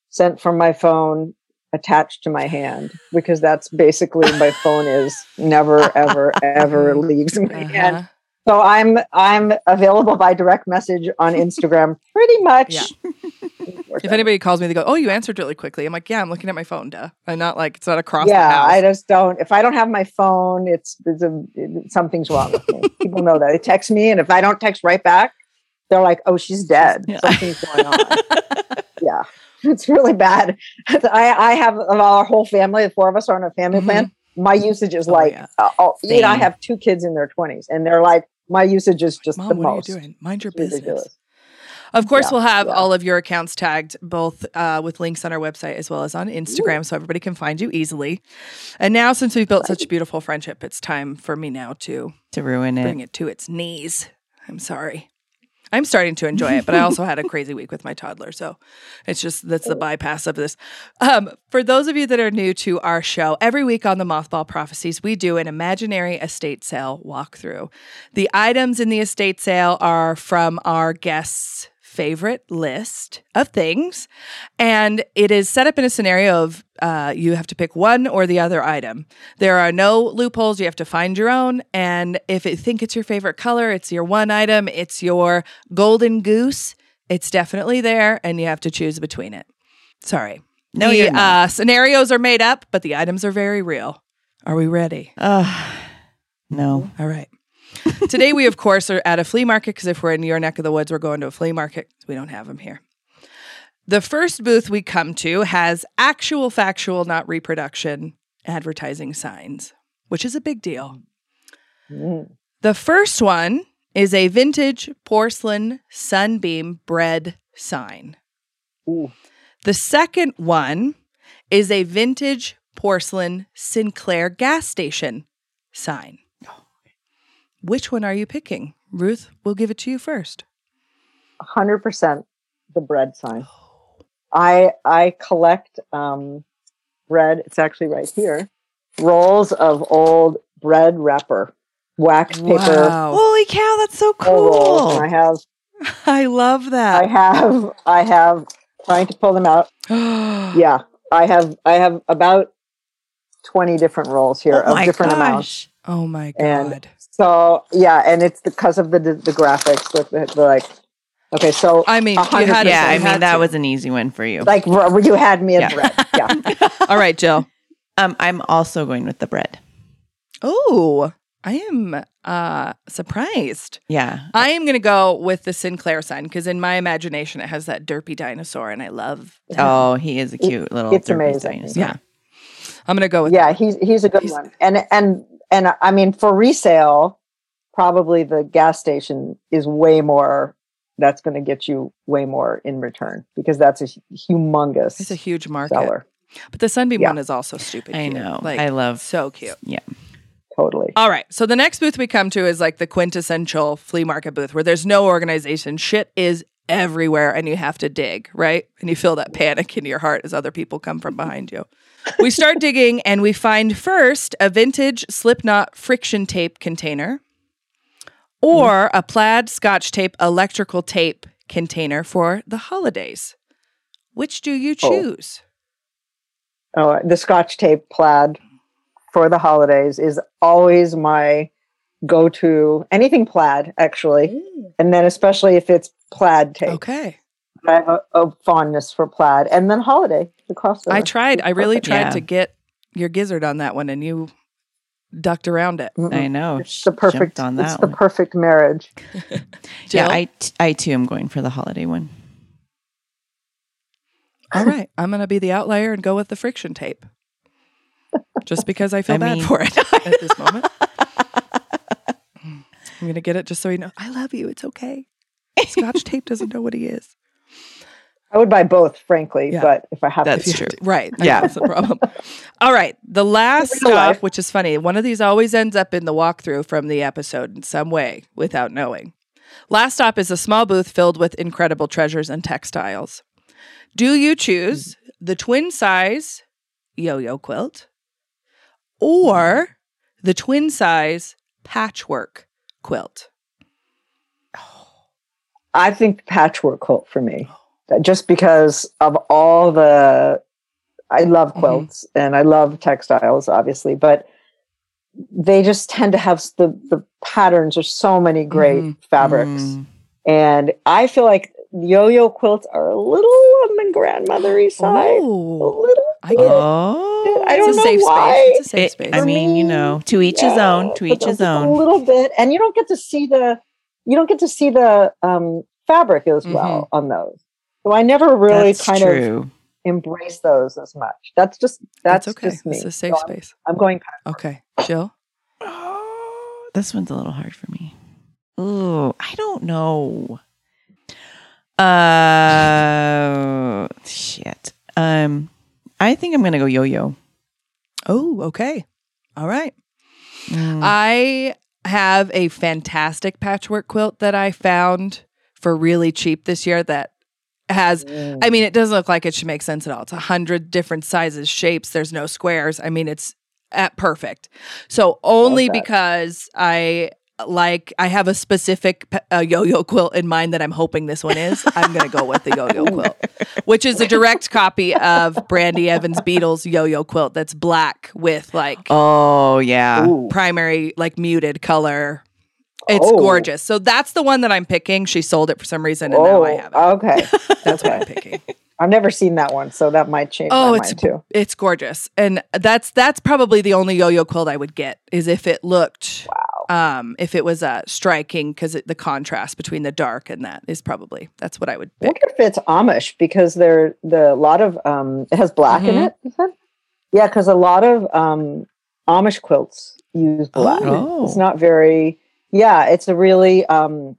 sent from my phone attached to my hand because that's basically my phone is never ever ever leaves my hand. So I'm I'm available by direct message on Instagram pretty much. Yeah. If anybody calls me, they go, "Oh, you answered really quickly." I'm like, "Yeah, I'm looking at my phone, duh." I'm not like it's not across yeah, the house. I just don't. If I don't have my phone, it's, it's a, it- something's wrong with me. People know that. They text me, and if I don't text right back, they're like, "Oh, she's dead. Yeah. Something's going on." yeah, it's really bad. I I have our whole family. The four of us are on a family Mhm. plan. My usage is Oh, like, yeah. uh, oh, you know, I have two kids in their twenties, and they're like, my usage is just Mom, the what most. are you doing? Mind your It's business. ridiculous. Of course, Yeah, we'll have yeah. all of your accounts tagged both uh, with links on our website as well as on Instagram so everybody can find you easily. And now, since we've built such a beautiful friendship, it's time for me now to To ruin it, bring it. it to its knees. I'm sorry. I'm starting to enjoy it, but I also had a crazy week with my toddler. So it's just that's the bypass of this. Um, for those of you that are new to our show, every week on the Mothball Prophecies, we do an imaginary estate sale walkthrough. The items in the estate sale are from our guests' favorite list of things. And it is set up in a scenario of uh, you have to pick one or the other item. There are no loopholes. You have to find your own. And if you think it's your favorite color, it's your one item, it's your golden goose, it's definitely there. And you have to choose between it. Sorry. No, the. Uh, scenarios are made up, but the items are very real. Are we ready? Uh, no. All right. Today, we, of course, are at a flea market because if we're in your neck of the woods, we're going to a flea market. We don't have them here. The first booth we come to has actual, factual, not reproduction advertising signs, which is a big deal. Mm. The first one is a vintage porcelain sunbeam bread sign. Ooh. The second one is a vintage porcelain Sinclair gas station sign. Which one are you picking? Ruth, we'll give it to you first. 100% the bread sign. I I collect um, bread. It's actually right here. Rolls of old bread wrapper, wax paper Wow. Holy cow, that's so cool. I have I love that. I have I have trying to pull them out. Yeah, I have I have about 20 different rolls here oh of my different gosh. amounts. Oh my And- God. So yeah, and it's because of the the graphics with the, the like. Okay, so I mean, you had Yeah, I mean that to. was an easy one for you. like you had me at Yeah. bread. Yeah. All right, Jill. Um, I'm also going with the bread. Oh, I am uh surprised. Yeah. I am going to go with the Sinclair sign because in my imagination it has that derpy dinosaur and I love that. Oh, he is a cute little. it's derpy amazing. dinosaur. Yeah. I'm going to go with yeah, he's he's a good He's- one. And and and I mean for resale, probably the gas station is way more. That's going to get you way more in return because that's a humongous It's a huge market. seller. But the Sunbeam Yeah. one is also stupid I cute. know. Like I love. so cute. Yeah. Totally. All right. So the next booth we come to is like the quintessential flea market booth where there's no organization. Shit is everywhere and you have to dig, right? And you feel that panic in your heart as other people come from behind you. We start digging and we find first a vintage Slipknot friction tape container or mm-hmm. a plaid scotch tape electrical tape container for the holidays. Which do you Oh. choose? Oh, the Scotch tape plaid for the holidays is always my go-to. Anything plaid, actually, mm. and then especially if it's plaid tape. Okay. I have a, a fondness for plaid, and then holiday Across the crossover. I tried. I really tried Yeah. to get your gizzard on that one, and you ducked around it. Mm-mm. I know. It's the perfect. on it's that the perfect marriage. Jill? Yeah, I, t- I too am going for the holiday one. All right, I'm going to be the outlier and go with the friction tape, just because I feel I bad mean- for it at this moment. I'm going to get it just so you know. I love you. It's okay. Scotch tape doesn't know what he is. I would buy both, frankly, Yeah. but if I have That's to, If true. Right. Yeah. That's the problem. All right. The last In real stop, life. which is funny, one of these always ends up in the walkthrough from the episode in some way without knowing. Last stop is a small booth filled with incredible treasures and textiles. Do you choose the twin size yo yo quilt or the twin size patchwork quilt? I think patchwork quilt for me, just because of all the. I love Mhm. quilts and I love textiles, obviously, but they just tend to have the the patterns. are so many great Mhm. fabrics, Mm. and I feel like yo-yo quilts are a little on the grandmothery side. A Oh, little. I get it. Oh, I don't it's a know safe why. space. It's a safe It- space. I mean, you know, to each his own. To each just his A own. little bit, and you don't get to see the you don't get to see the um, fabric as well on those. So I never really That's kind of embrace those as much. That's just that's, That's okay. just me. It's a safe So I'm- space. I'm, going. Okay. Jill? Oh, this one's a little hard for me. Ooh, I don't know. Uh, shit. Um, I think I'm gonna go yo-yo. Oh, okay. All right. Mm. I have a fantastic patchwork quilt that I found for really cheap this year that has I mean it doesn't look like it should make sense at all. It's a hundred different sizes, shapes, there's no squares. I mean it's at perfect. So only because I like I have a specific pe- uh, yo-yo quilt in mind that I'm hoping this one is. I'm gonna go with the yo-yo quilt, which is a direct copy of Brandy Evans Beatles yo-yo quilt that's black with like Oh yeah. Primary like muted color. It's Oh. gorgeous. So that's the one that I'm picking. She sold it for some reason, and now I have it. Oh, okay. That's what I'm picking. I've never seen that one, so that might change Oh, my it's mind too. it's gorgeous, and that's that's probably the only yo-yo quilt I would get is if it looked, um, if it was uh, striking because the contrast between the dark and that is probably that's what I would I pick. wonder if it's Amish because there the a lot of um it has black in Mhm. it. You said? Yeah, because a lot of um Amish quilts use black. Oh. It's not very. Yeah, it's a really um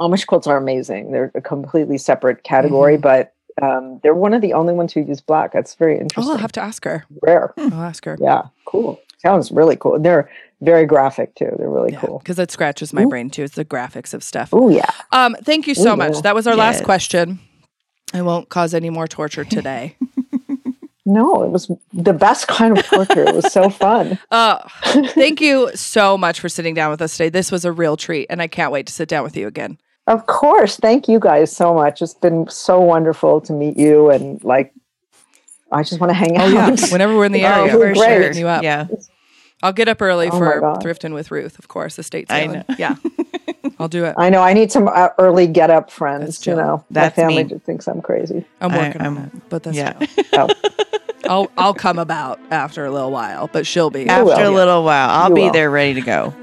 Amish quilts are amazing. They're a completely separate category, but um they're one of the only ones who use black. That's very Oh, interesting. I'll have to ask her. Rare. I'll ask her. Yeah, cool. Sounds really cool. They're very graphic too. They're really cool. because it scratches my Ooh. brain too. It's the graphics of stuff. Oh yeah. Um, thank you so Ooh, much. yeah. That was our last question. I won't cause any more torture today. No, it was the best kind of torture. it was so fun. uh, thank you so much for sitting down with us today. This was a real treat, and I can't wait to sit down with you again. Of course. Thank you guys so much. It's been so wonderful to meet you and like I just want to hang out. Oh yeah, whenever we're in the Oh, area, for we're great. hitting you up. Yeah. I'll get up early Oh for thrifting with Ruth, of course. Estate I sailing. Yeah, I'll do it. I know I need some uh, early get up That's friends, you Jill. know. That's My family me. just thinks I'm crazy. I'm working I'm- on it, but that's Yeah. Oh, I'll I'll come about after a little while, but she'll be. will. After a little while, I'll You be will. there ready to go.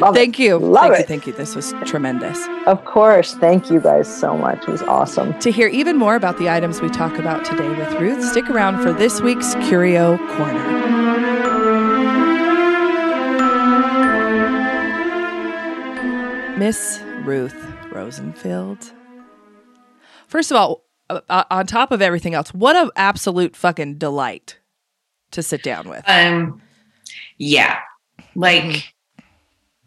Love Thank you, Love thank you, it. thank you. This was tremendous. Of course. Thank you guys so much. It was awesome. To hear even more about the items we talk about today with Ruth, stick around for this week's Curio Corner. Miss Ruth Rosenfield. First of all, uh, uh, on top of everything else, what an absolute fucking delight to sit down with. Um, yeah, like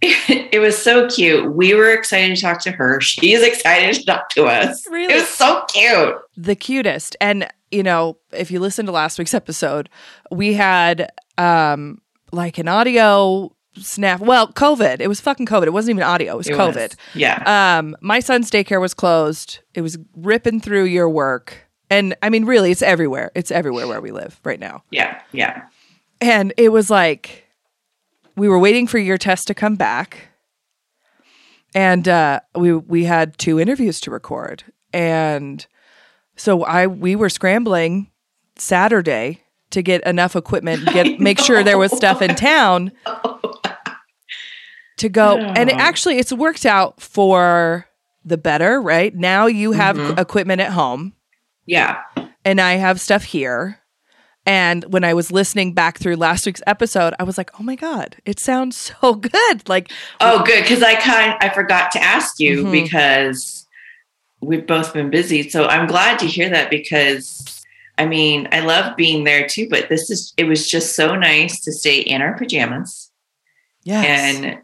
it was so cute. We were excited to talk to her. She's excited to talk to us. Really? It was so cute. the cutest and you know if you listen to last week's episode we had um like an audio snap well covid it was fucking covid it wasn't even audio it was It covid was. Yeah. um my son's daycare was closed it was ripping through your work and i mean really it's everywhere it's everywhere where we live right now yeah. Yeah. and it was like we were waiting for your test to come back. And uh, we we had two interviews to record. And so i we were scrambling saturday to get enough equipment get make sure there was stuff in town to go. And it actually it's worked out for the better right? Now you have Mhm. equipment at home. Yeah. and I have stuff here. And when I was listening back through last week's episode, I was like, "Oh my god, it sounds so good!" Like, Oh, good. Because I kind I forgot to ask you Mhm. because we've both been busy. So I'm glad to hear that because I mean I love being there too. But this is it was just so nice to stay in our pajamas yes, and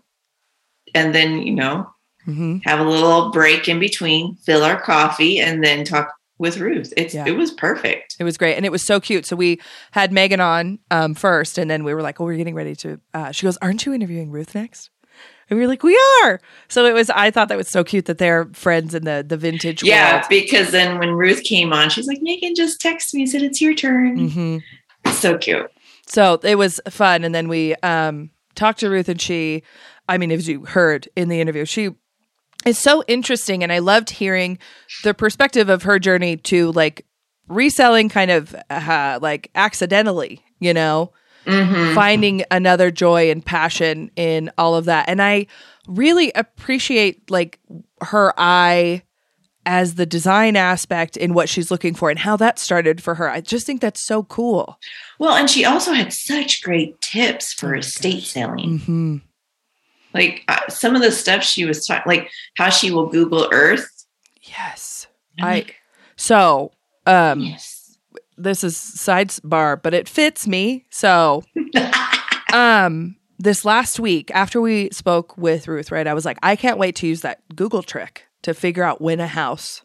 and then you know hmm have a little break in between, fill our coffee, and then talk with Ruth. It's Yeah. it was perfect. it was great, and it was so cute. So we had Megan on um, first, and then we were like, "Oh, we're getting ready to." Uh, she goes, "Aren't you interviewing Ruth next?" And we were like, "We are." So it was. I thought that was so cute that they're friends in the the vintage Yeah, world. because then when Ruth came on, she's like, Megan just texted me and said it's your turn. hmm so cute. So it was fun. And then we um, talked to Ruth, and she, I mean, as you heard in the interview, she is so interesting. And I loved hearing the perspective of her journey to like reselling kind of uh, like accidentally, you know, Mhm. finding another joy and passion in all of that. And I really appreciate like her eye as the design aspect in what she's looking for and how that started for her. I just think that's so cool. Well, and she also had such great tips for Oh estate selling. Mm-hmm. Like uh, some of the stuff she was talking, like how she will Google Earth. Yes. I'm I- like, So, um, yes. this is sidebar, but it fits me. So, um, this last week after we spoke with Ruth, right, I was like, I can't wait to use that Google trick to figure out when a house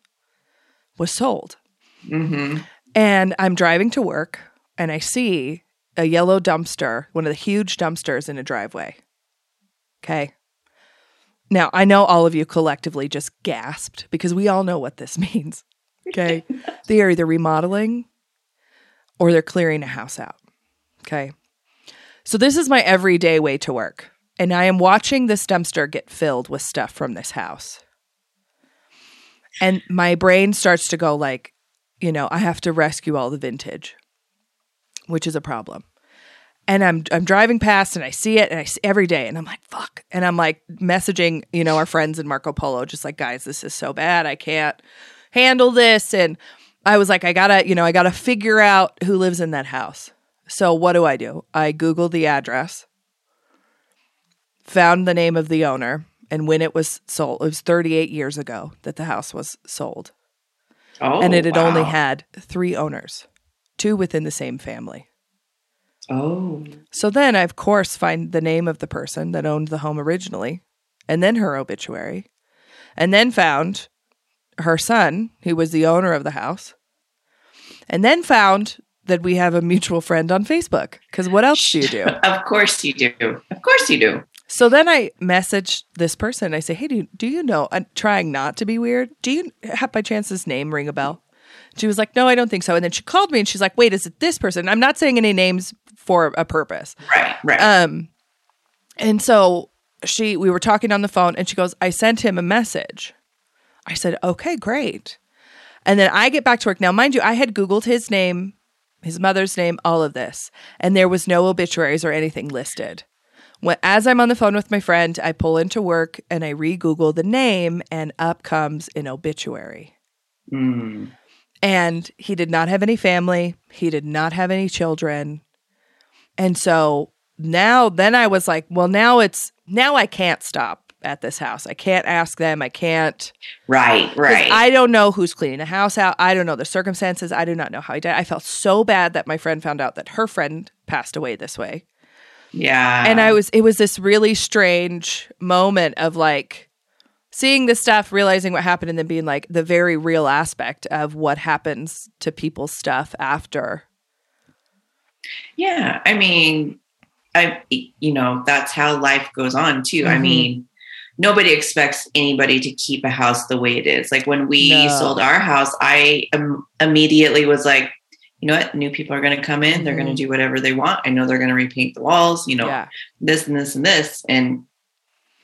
was sold. hmm And I'm driving to work and I see a yellow dumpster, one of the huge dumpsters in a driveway. Okay. Now, I know all of you collectively just gasped because we all know what this means. Okay. they are either remodeling or they're clearing a house out. Okay. So, this is my everyday way to work. And I am watching this dumpster get filled with stuff from this house. And my brain starts to go like, you know, I have to rescue all the vintage, which is a problem. And I'm I'm driving past and I see it and I see every day and I'm like fuck. And I'm like messaging you know our friends in Marco Polo just like guys this is so bad. I can't handle this. And I was like I gotta you know I gotta figure out who lives in that house. So what do I do? I Google the address found the name of the owner and when it was sold it was 38 years ago that the house was sold. Oh, and it had only had three owners, two within the same family. Oh, So then I, of course, find the name of the person that owned the home originally, and then her obituary, and then found her son, who was the owner of the house, and then found that we have a mutual friend on Facebook. Because what else do you do? of course you do. Of course you do. So then I message this person. I say, "Hey, do you, do you know?" I'm trying not to be weird. Do you have by chance this name ring a bell? She was like, "No, I don't think so." And then she called me and she's like, "Wait, is it this person?" I'm not saying any names for a purpose. Right, right. Um, and so she, we were talking on the phone, and she goes, "I sent him a message." I said, "Okay, great." And then I get back to work. Now, mind you, I had Googled his name, his mother's name, all of this, and there was no obituaries or anything listed. When, as I'm on the phone with my friend, I pull into work and I re Google the name, and up comes an obituary. Mm. And he did not have any family, he did not have any children. And so now, then I was like, well, now it's, now I can't stop at this house. I can't ask them. I can't. Right, right. I don't know who's cleaning the house out. I don't know the circumstances. I do not know how he died. I felt so bad that my friend found out that her friend passed away this way. yeah. and I was it was this really strange moment of like seeing this stuff, realizing what happened, and then being like the very real aspect of what happens to people's stuff after. Yeah, I mean, I you know that's how life goes on too. I Mhm. mean, nobody expects anybody to keep a house the way it is. Like when we No. sold our house, I um, immediately was like, you know what, new people are going to come in. They're going to do whatever they want. I know they're going to repaint the walls. You know, Yeah. this and this and this. And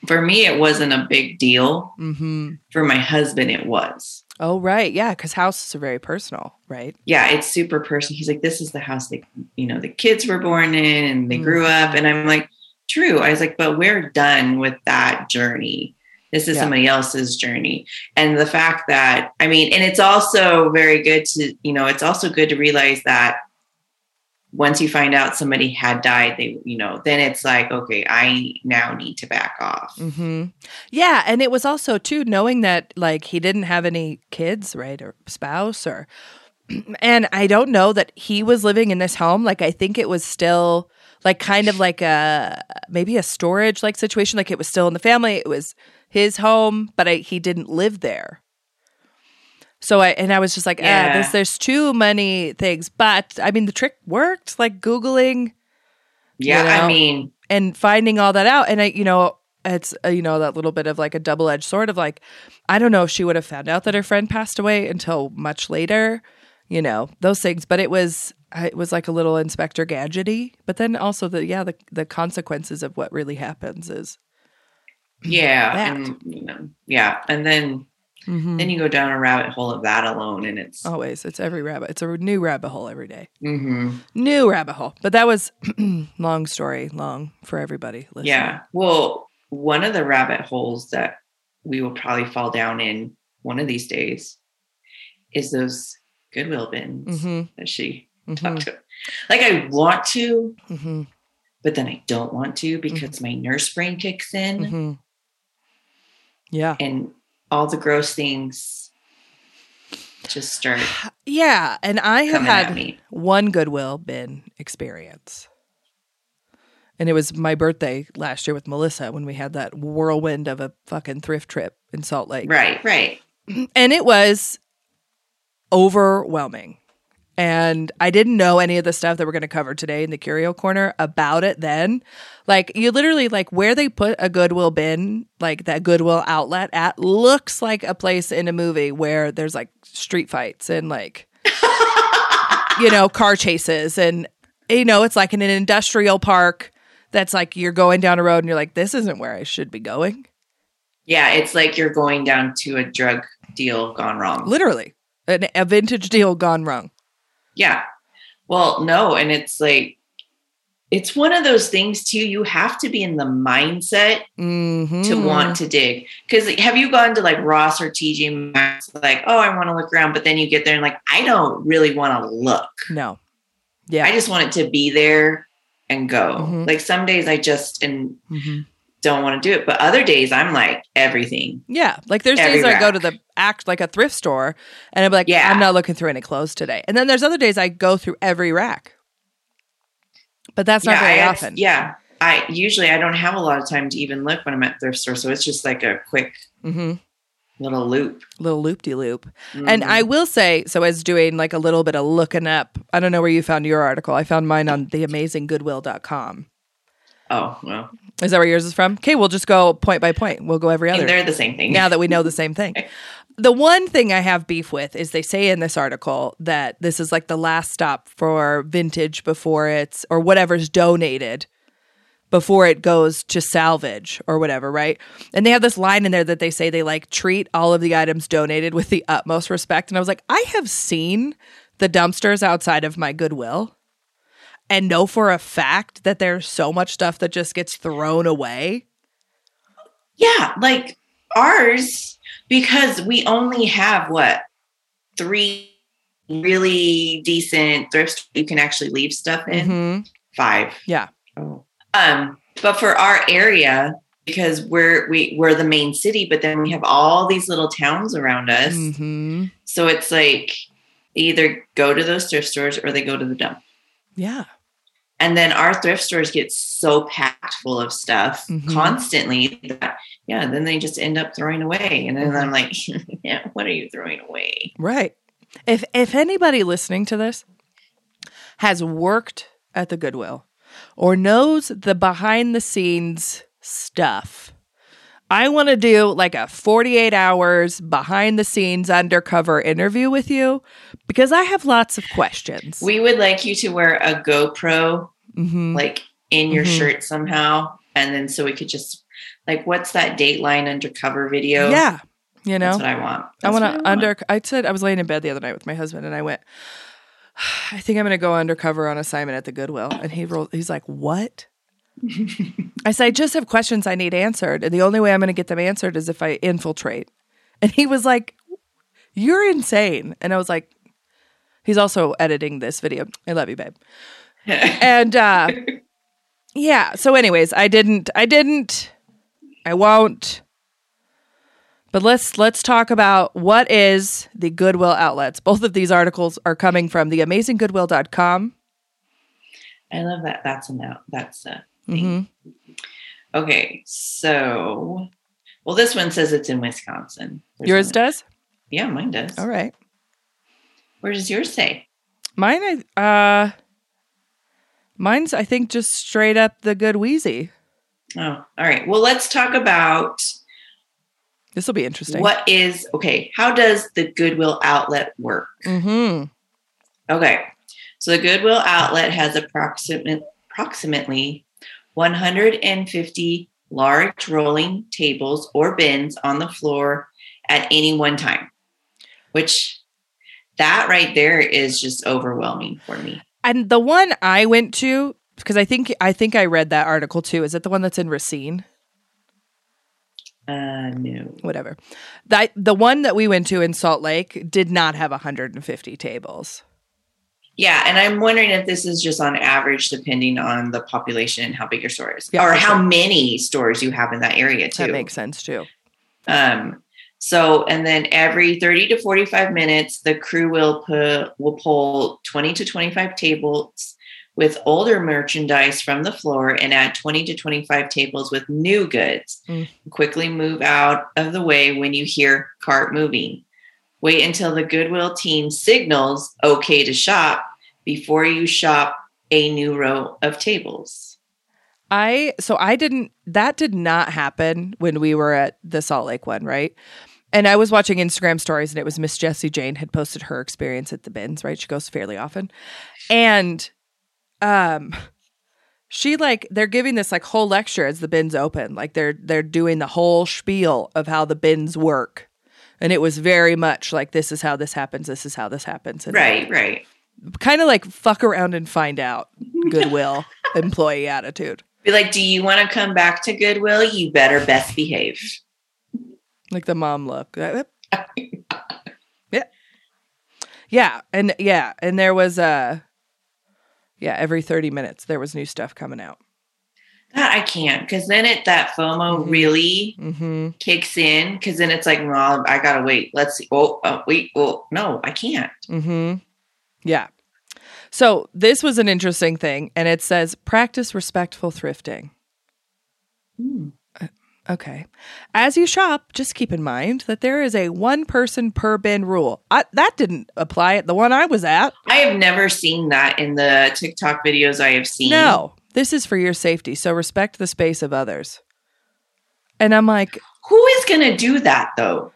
for me, it wasn't a big deal. Mm-hmm. For my husband, it was. Oh right, yeah, because houses are very personal, right? yeah, it's super personal. He's like, this is the house that, you know, the kids were born in and they grew mm. up. And I'm like, true. I was like, but we're done with that journey. This is Yeah. somebody else's journey. And the fact that, I mean, and it's also very good to, you know, it's also good to realize that once you find out somebody had died, they, you know, then it's like, okay, I now need to back off. Mm-hmm. Yeah, and it was also too knowing that like he didn't have any kids, right, or spouse, or and I don't know that he was living in this home. Like I think it was still like kind of like a maybe a storage like situation. Like it was still in the family. It was his home, but I, he didn't live there. So I and I was just like, yeah, Yeah. this, there's too many things. But I mean, the trick worked. Like googling Yeah. You I mean, and finding all that out and i you know it's uh, you know that little bit of like a double-edged sword of like i don't know if she would have found out that her friend passed away until much later you know those things but it was it was like a little inspector gadgety but then also the yeah the, the consequences of what really happens is yeah. And, you know, yeah. And then, Mhm. then you go down a rabbit hole of that alone and it's, always it's every rabbit it's a new rabbit hole every day Mhm. new rabbit hole but that was long story long for everybody listening. Yeah. Well, one of the rabbit holes that we will probably fall down in one of these days is those Goodwill bins Mhm. that she Mhm. talked to. Like I want to, Mhm. but then I don't want to because my nurse brain kicks in yeah and all the gross things just start Yeah, and I have had me. one Goodwill bin experience. And it was my birthday last year with Melissa when we had that whirlwind of a fucking thrift trip in Salt Lake. Right, right. And it was overwhelming. And I didn't know any of the stuff that we're going to cover today in the Curio Corner about it then. Like, you literally, like, where they put a Goodwill bin, like that Goodwill outlet at, looks like a place in a movie where there's like street fights and like, you know, car chases. And, you know, it's like in an industrial park that's like you're going down a road and you're like, this isn't where I should be going. Yeah, it's like you're going down to a drug deal gone wrong. Literally, an, a vintage deal gone wrong. Yeah. Well, no, and it's like it's one of those things too. You have to be in the mindset Mm-hmm. to want to dig. Because have you gone to like Ross or TJ Maxx? Like, oh, I want to look around, but then you get there and like, I don't really want to look. No. Yeah. I just want it to be there and go. Mhm. Like some days I just and Mhm. Don't want to do it, but other days I'm like everything. Yeah, like there's Every days I go to the act like a thrift store, and I'm like, Yeah. I'm not looking through any clothes today. And then there's other days I go through every rack, but that's not yeah, very I, often. Yeah. I usually I don't have a lot of time to even look when I'm at thrift store. So it's just like a quick hmm little loop. Little loop de loop. And Mhm. I will say, so as doing like a little bit of looking up, I don't know where you found your article. I found mine on theamazinggoodwill.com. oh well. Is that where yours is from? Okay, we'll just go point by point. We'll go every And other. they're the same thing. now that we know the same thing. The one thing I have beef with is they say in this article that this is like the last stop for vintage before it's or whatever's donated before it goes to salvage or whatever, right? And they have this line in there that they say they like treat all of the items donated with the utmost respect. And I was like, I have seen the dumpsters outside of my Goodwill and know for a fact that there's so much stuff that just gets thrown away. Yeah, like ours, because we only have what three really decent thrifts you can actually leave stuff in. Mhm. Five. Yeah. Oh. Um, but for our area, because we're we we're the main city, but then we have all these little towns around us. hmm So it's like either go to those thrift stores or they go to the dump. Yeah. And then our thrift stores get so packed full of stuff Mhm. constantly that yeah, then they just end up throwing away. And then I'm like, yeah, what are you throwing away? Right. If if anybody listening to this has worked at the Goodwill or knows the behind the scenes stuff, I want to do like a 48 hours behind the scenes undercover interview with you because I have lots of questions. We would like you to wear a GoPro Mhm. like in your Mhm. shirt somehow. And then so we could just like what's that Dateline undercover video? yeah. You know? That's what I want. I want to under. I said I was laying in bed the other night with my husband, and I went. I think I'm going to go undercover on assignment at the Goodwill, and he rolled. He's like, "What?" I said, "I just have questions I need answered, and the only way I'm going to get them answered is if I infiltrate." And he was like, "You're insane," and I was like, "He's also editing this video. I love you, babe." and uh yeah so anyways i didn't i didn't i won't but let's let's talk about what is the goodwill outlets both of these articles are coming from theamazinggoodwill.com I love that. That's a note. That's a Mhm. Okay, so well, this one says it's in Wisconsin. There's yours one- does Yeah, mine does. all right Where does yours say? mine uh mine's i think just straight up the good wheezy Oh, all right. Well, let's talk about this will be interesting what is okay. How does the Goodwill outlet work? mm-hmm Okay. So the Goodwill outlet has approximate, approximately 150 large rolling tables or bins on the floor at any one time, which that right there is just overwhelming for me. And the one I went to because I think I think I read that article too. Is it the one that's in Racine? Uh, no. Whatever. That the one that we went to in Salt Lake did not have 150 tables. Yeah, and I'm wondering if this is just on average, depending on the population and how big your store is, Yeah, or how sure. many stores you have in that area too. That makes sense too. Um, so, and then every 30 to 45 minutes, the crew will put will pull 20 to 25 tables with older merchandise from the floor and add 20 to 25 tables with new goods. Mm. Quickly move out of the way when you hear cart moving. Wait until the Goodwill team signals okay to shop before you shop a new row of tables. I so I didn't that did not happen when we were at the Salt Lake one, right? And I was watching Instagram stories and it was Miss Jessie Jane had posted her experience at the bins, right? She goes fairly often. And um she like they're giving this like whole lecture as the bins open. Like they're they're doing the whole spiel of how the bins work. And it was very much like this is how this happens, this is how this happens. And Right, right. Kind of like fuck around and find out goodwill employee attitude. Be like, do you want to come back to Goodwill? You better best behave. Like the mom look. Uh, yeah. Yeah. And yeah. And there was uh yeah, every 30 minutes there was new stuff coming out. That I can't because then it that FOMO Mhm. really Mm-hmm. kicks in because then it's like, well, I gotta wait. Let's see. Oh, oh wait. Oh, no, I can't. Mm-hmm. Yeah. So this was an interesting thing, and it says practice respectful thrifting. Hmm. Okay. As you shop, just keep in mind that there is a one person per bin rule. I, that didn't apply at the one I was at. I have never seen that in the TikTok videos I have seen. No, this is for your safety. So respect the space of others. And I'm like, Who is gonna do that though?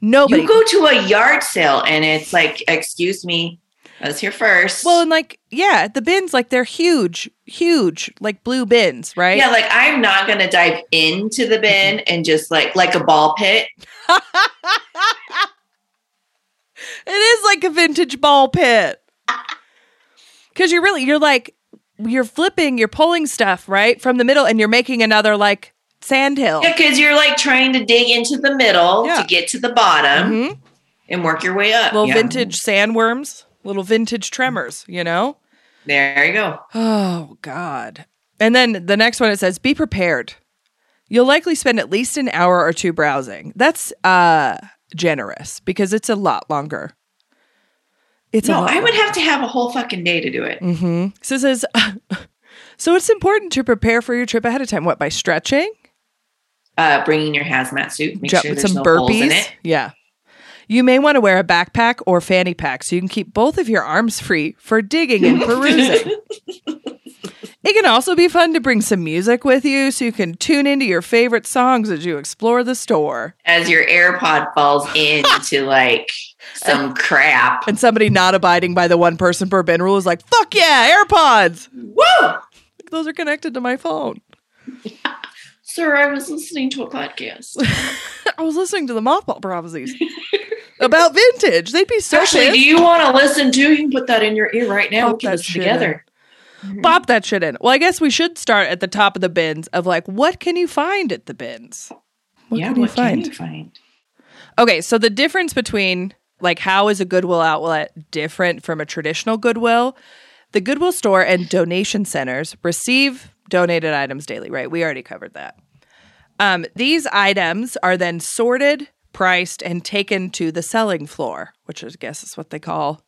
nobody. You go to a yard sale and it's like, excuse me, I was here first. well, and like, yeah, the bins, like they're huge, huge, like blue bins, right? yeah, like I'm not gonna dive into the bin and just like like a ball pit. It is like a vintage ball pit. Cause you're really you're like you're flipping, you're pulling stuff, right? From the middle and you're making another like sand hill. Yeah, because you're like trying to dig into the middle Yeah. to get to the bottom Mhm. and work your way up. Well, Yeah. vintage sandworms, little vintage tremors, you know? There you go. Oh God. And then the next one it says, be prepared. You'll likely spend at least an hour or two browsing. That's uh generous because it's a lot longer. It's no, I would have to have a whole fucking day to do it. Mm-hmm. So it says, so it's important to prepare for your trip ahead of time. What by stretching, Uh, bringing your hazmat suit, make Ju- sure there's some no burpees. holes in it. Yeah, you may want to wear a backpack or fanny pack so you can keep both of your arms free for digging and perusing. it can also be fun to bring some music with you so you can tune into your favorite songs as you explore the store. As your AirPod falls into like some crap. And somebody not abiding by the one person per bin rule is like, "Fuck yeah, AirPods! Woo! Those are connected to my phone." Sir, I was listening to a podcast. I was listening to the mothball prophecies about vintage. They'd be so Actually, do you want to listen to? You can put that in your ear right now. Pop We can listen together. Bop that shit in. Well, I guess we should start at the top of the bins of like, what can you find at the bins? What yeah, can you what find? can you find? Okay, so the difference between like how is a Goodwill outlet different from a traditional Goodwill? The Goodwill store and donation centers receive donated items daily, right? We already covered that. Um, these items are then sorted, priced, and taken to the selling floor, which I guess is what they call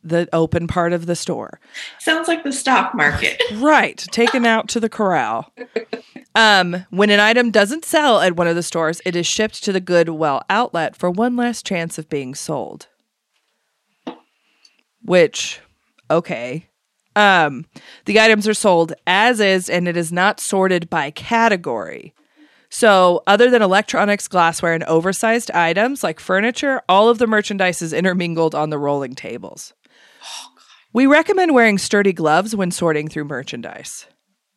the open part of the store. Sounds like the stock market. Right, taken out to the corral. Um, when an item doesn't sell at one of the stores, it is shipped to the Goodwill outlet for one last chance of being sold. Which, okay. Um, the items are sold as is and it is not sorted by category. So, other than electronics, glassware, and oversized items like furniture, all of the merchandise is intermingled on the rolling tables. We recommend wearing sturdy gloves when sorting through merchandise.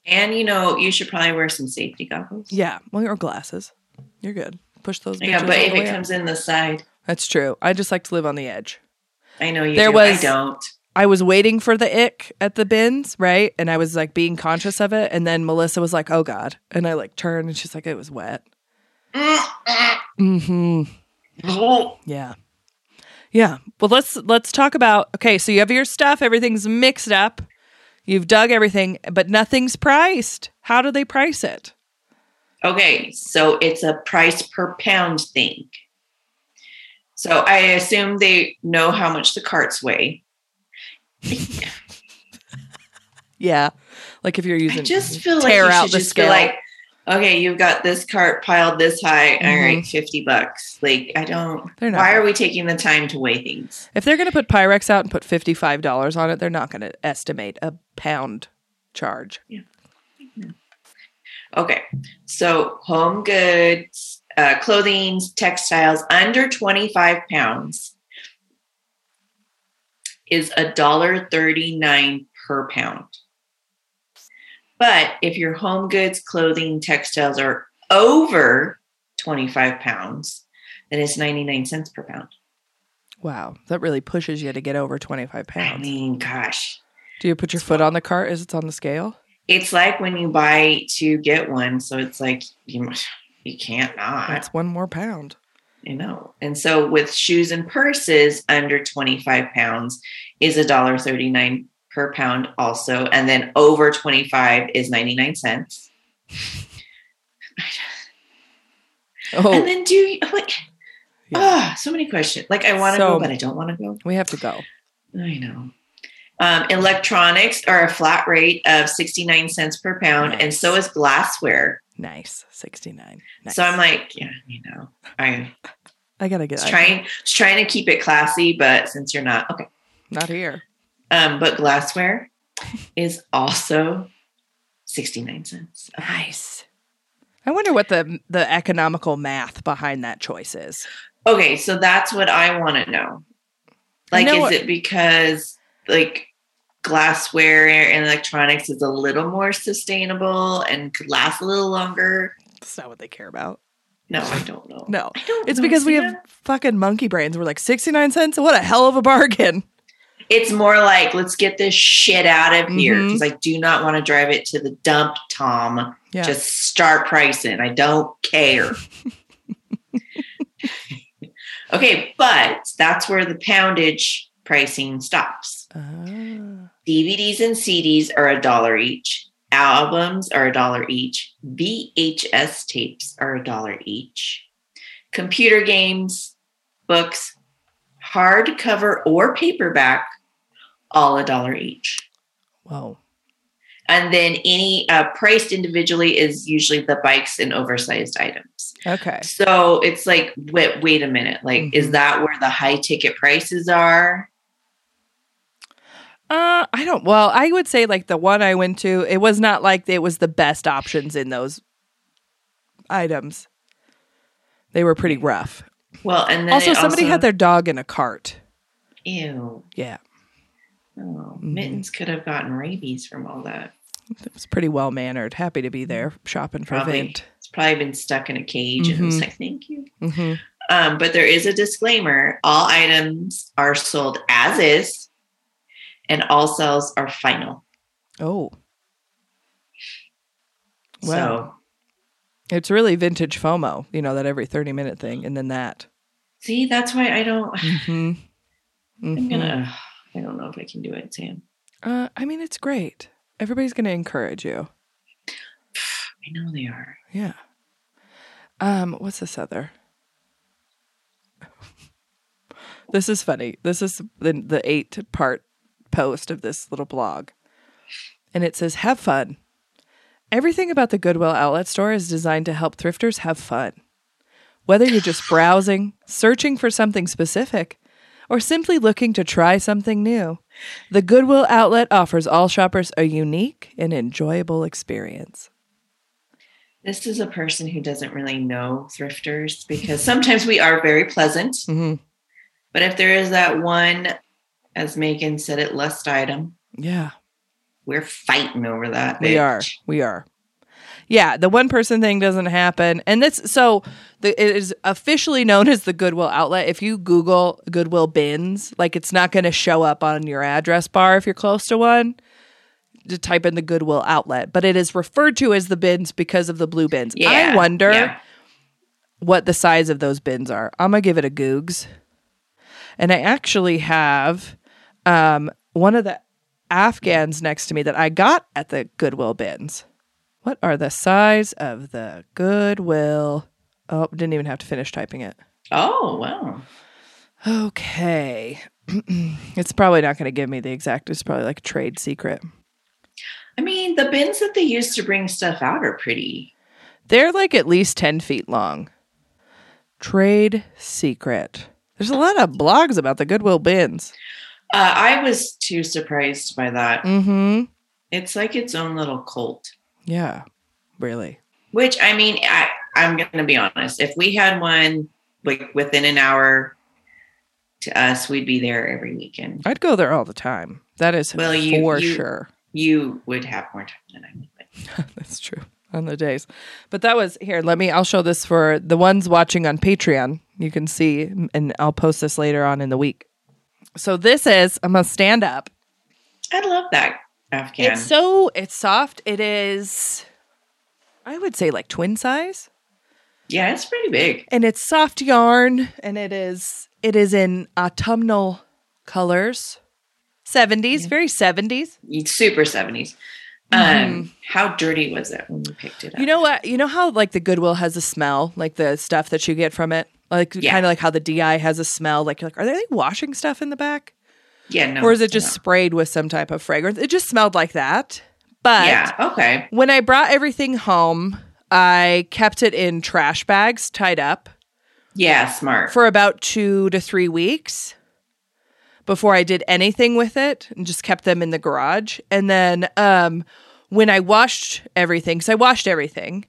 and you know, you should probably wear some safety goggles. Yeah, well, or glasses. You're good. Push those. Yeah, but if it up. comes in the side, that's true. I just like to live on the edge. I know you There do. was- I don't. I was waiting for the ick at the bins, right? And I was like being conscious of it. And then Melissa was like, "Oh God!" And I like turned, and she's like, "It was wet." Hmm. Yeah. Yeah. Well, let's let's talk about. Okay, so you have your stuff. Everything's mixed up. You've dug everything, but nothing's priced. How do they price it? Okay, so it's a price per pound thing. So I assume they know how much the carts weigh. Yeah. Like if you're using I just feel like you should just scale. be like, okay, you've got this cart piled this high. All Mhm. right, 50 bucks. Like, I don't, They're not why are we taking the time to weigh things? If they're going to put Pyrex out and put $55 on it, they're not going to estimate a pound charge. Yeah. Okay, so home goods, uh, clothing, textiles under 25 pounds is a dollar 39 per pound. But if your home goods, clothing, textiles are over 25 pounds, then it's 99 cents per pound. Wow. That really pushes you to get over 25 pounds. I mean, gosh. Do you put your foot on the cart as it's on the scale? It's like when you buy to get one, so it's like you you can't not. That's one more pound. You know. And so with shoes and purses under 25 pounds is a dollar 39 per pound also. And then over 25 is 99 cents. Oh, And then do you like Yeah. ah, so many questions. Like I want to So- go, but I don't want to go. we have to go. I know. Um, electronics are a flat rate of 69 cents per pound, and so is glassware. Nice. 69. Nice. So I'm like, yeah, you know, I I got to get trying trying to keep it classy, but since you're not, okay. Not here. Um, but glassware is also 69 cents. Nice. I wonder what the the economical math behind that choice is. Okay, so that's what I want to know. Like, know is it because like glassware and electronics is a little more sustainable and could last a little longer? That's not what they care about. No, I don't know. No. Don't It's know, because we have fucking monkey brains. We're like 69 cents? What a hell of a bargain. It's more like let's get this shit out of here Mhm. because I do not want to drive it to the dump, Tom. Yeah. Just start pricing. I don't care. okay, but that's where the poundage pricing stops. Ah. DVDs and CDs are a dollar each. Albums are a dollar each. VHS tapes are a dollar each. Computer games, books, hardcover or paperback, all a dollar each. Wow. And then any uh, priced individually is usually the bikes and oversized items. Okay. So it's like, wait, wait a minute. Like, is Mhm. that where the high ticket prices are? Uh, I don't. Well, I would say like the one I went to, it was not like it was the best options in those items. They were pretty rough. Well, and then Also, somebody had their dog in a cart. ew. Yeah, Oh, mittens could have gotten rabies from all that. it was pretty well mannered. Happy to be there shopping for Probably, Vint. it's probably been stuck in a cage, and it's Mhm. like, thank you. hmm Um, but there is a disclaimer: all items are sold as is, and all cells are final. Oh, Wow. So, it's really vintage FOMO. You know that every thirty minute thing, and then that. see, that's why I don't. hmm I'm gonna. I don't know if I can do it, Sam. Uh, I mean, it's great. Everybody's going to encourage you. I know they are. Yeah. Um, what's this other? this is funny. This is the the eight part post of this little blog. And it says, Have fun. Everything about the Goodwill outlet store is designed to help thrifters have fun. Whether you're just browsing, searching for something specific, or simply looking to try something new, the Goodwill outlet offers all shoppers a unique and enjoyable experience. This is a person who doesn't really know thrifters because sometimes we are very pleasant. hmm But if there is that one, as Megan said, it lust item, Yeah. we're fighting over that. We are. We are. Yeah, the one person thing doesn't happen. And that's so the, it is officially known as the Goodwill outlet. If you Google Goodwill bins, like it's not going to show up on your address bar if you're close to one. To type in the Goodwill outlet, but it is referred to as the bins because of the blue bins. I wonder yeah. what the size of those bins are. I'm gonna give it a googs. And I actually have um, one of the Afghans next to me that I got at the Goodwill bins. What are the size of the Goodwill? Oh, didn't even have to finish typing it. Oh, wow. Okay. it's probably not going to give me the exact. It's probably like a trade secret. I mean, the bins that they use to bring stuff out are pretty. They're like at least 10 feet long. Trade secret. There's a lot of blogs about the Goodwill bins. Uh, I was too surprised by that. Mm-hmm. It's like its own little cult. Yeah, really. Which I mean, I, I'm going to be honest. If we had one like within an hour to us, we'd be there every weekend. I'd go there all the time. That is Well, you- for you- sure. You would have more time than I would. But That's true on the days. But that was here. Let me. I'll show this for the ones watching on Patreon. You can see, and I'll post this later on in the week. So this is. I'm gonna stand up. I love that Afghan. It's so. It's soft. It is. I would say like twin size, yeah, it's pretty big. and it's soft yarn, and it is. It is in autumnal colors. 70s, very 70s. Super 70s. Um, how dirty was it when you picked it up? Mm-hmm. You know what? You know how like the Goodwill has a smell, like the stuff that you get from it, like Yeah. kind of like how the DI has a smell. Like you're like, are they washing stuff in the back, yeah, no. or is it just no. sprayed with some type of fragrance? It just smelled like that. But Yeah, okay. when I brought everything home, I kept it in trash bags tied up Yeah, smart. for about two to three weeks before I did anything with it and just kept them in the garage. And then um, when I washed everything, because I washed everything,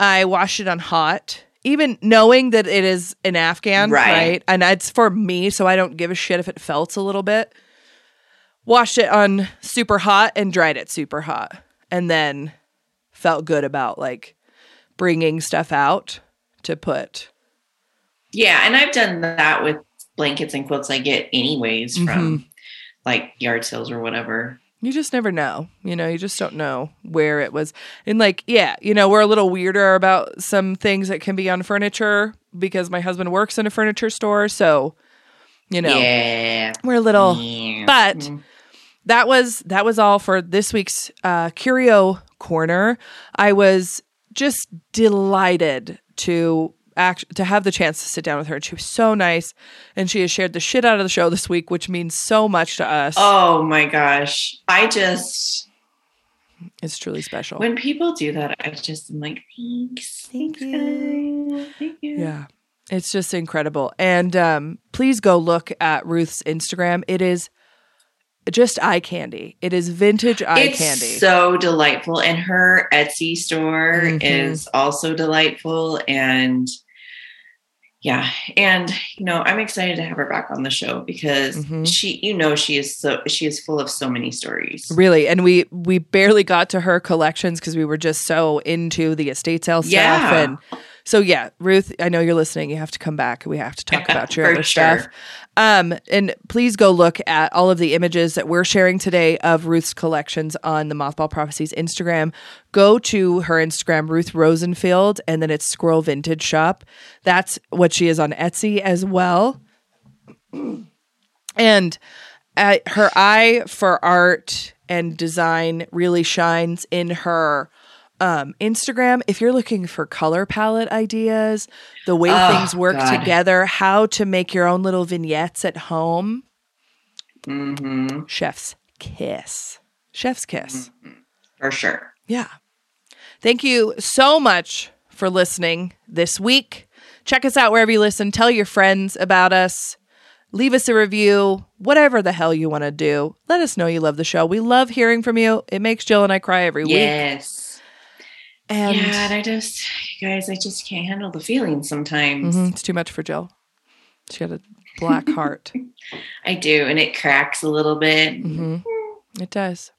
I washed it on hot, even knowing that it is an Afghan, Right. right? And it's for me, so I don't give a shit if it felts a little bit. Washed it on super hot and dried it super hot. And then felt good about like bringing stuff out to put yeah, and I've done that with blankets and quilts I get anyways from Mm-hmm. like yard sales or whatever. You just never know. You know, you just don't know where it was. And like, yeah, you know, we're a little weirder about some things that can be on furniture because my husband works in a furniture store. So, you know, Yeah. we're a little Yeah. but Mm. that was that was all for this week's uh curio corner. I was just delighted to act to have the chance to sit down with her. She was so nice and she has shared the shit out of the show this week, which means so much to us. Oh my gosh. I just It's truly special. when people do that, I just am like, thanks. Thank thanks, you. guys. Thank you. Yeah. It's just incredible. And um, please go look at Ruth's Instagram. It is just eye candy. It is vintage eye it's candy. so delightful. And her Etsy store Mhm. is also delightful. And yeah, and you know, I'm excited to have her back on the show because Mhm. she, you know, she is so she is full of so many stories. really. And we we barely got to her collections because we were just so into the estate sale stuff. Yeah. And so yeah, Ruth, I know you're listening. You have to come back. We have to talk about your other sure. stuff. Um, and please go look at all of the images that we're sharing today of Ruth's collections on the Mothball Prophecies Instagram. Go to her Instagram, Ruth Rosenfield, and then it's Squirrel Vintage Shop. That's what she is on Etsy as well. And uh, her eye for art and design really shines in her um, Instagram. If you're looking for color palette ideas, the way Oh, things work God. together, how to make your own little vignettes at home, hmm chef's kiss. Chef's kiss. For sure. Yeah. Thank you so much for listening this week. Check us out wherever you listen. Tell your friends about us. Leave us a review, whatever the hell you want to do. Let us know you love the show. We love hearing from you. It makes Jill and I cry every week. Yes. And yeah, and I just, guys, I just can't handle the feelings sometimes. Mhm, it's too much for Jill. She had a black heart. I do, and it cracks a little bit. hmm It does.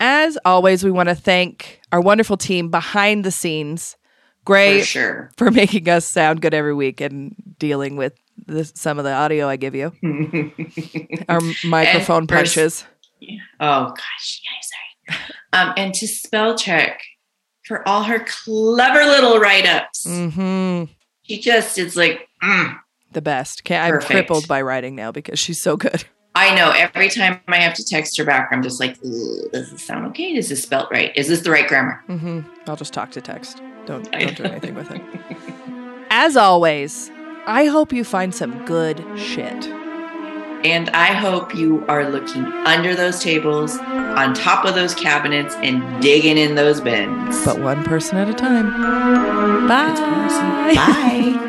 As always, we want to thank our wonderful team behind the scenes. Gray For sure. for making us sound good every week and dealing with this, some of the audio I give you. Our microphone for s- punches. Oh gosh, yeah, sorry. Um, and to spell check for all her clever little write-ups. hmm She just is like, mm. The best. Can't, I'm Perfect. crippled by writing now because she's so good. I know. Every time I have to text her back, I'm just like, does this sound okay? Is this spelt right? Is this the right grammar? Mm-hmm. I'll just talk to text. Don't don't do anything with it. As always, I hope you find some good shit. And I hope you are looking under those tables, on top of those cabinets, and digging in those bins. But one person at a time. Bye. Bye.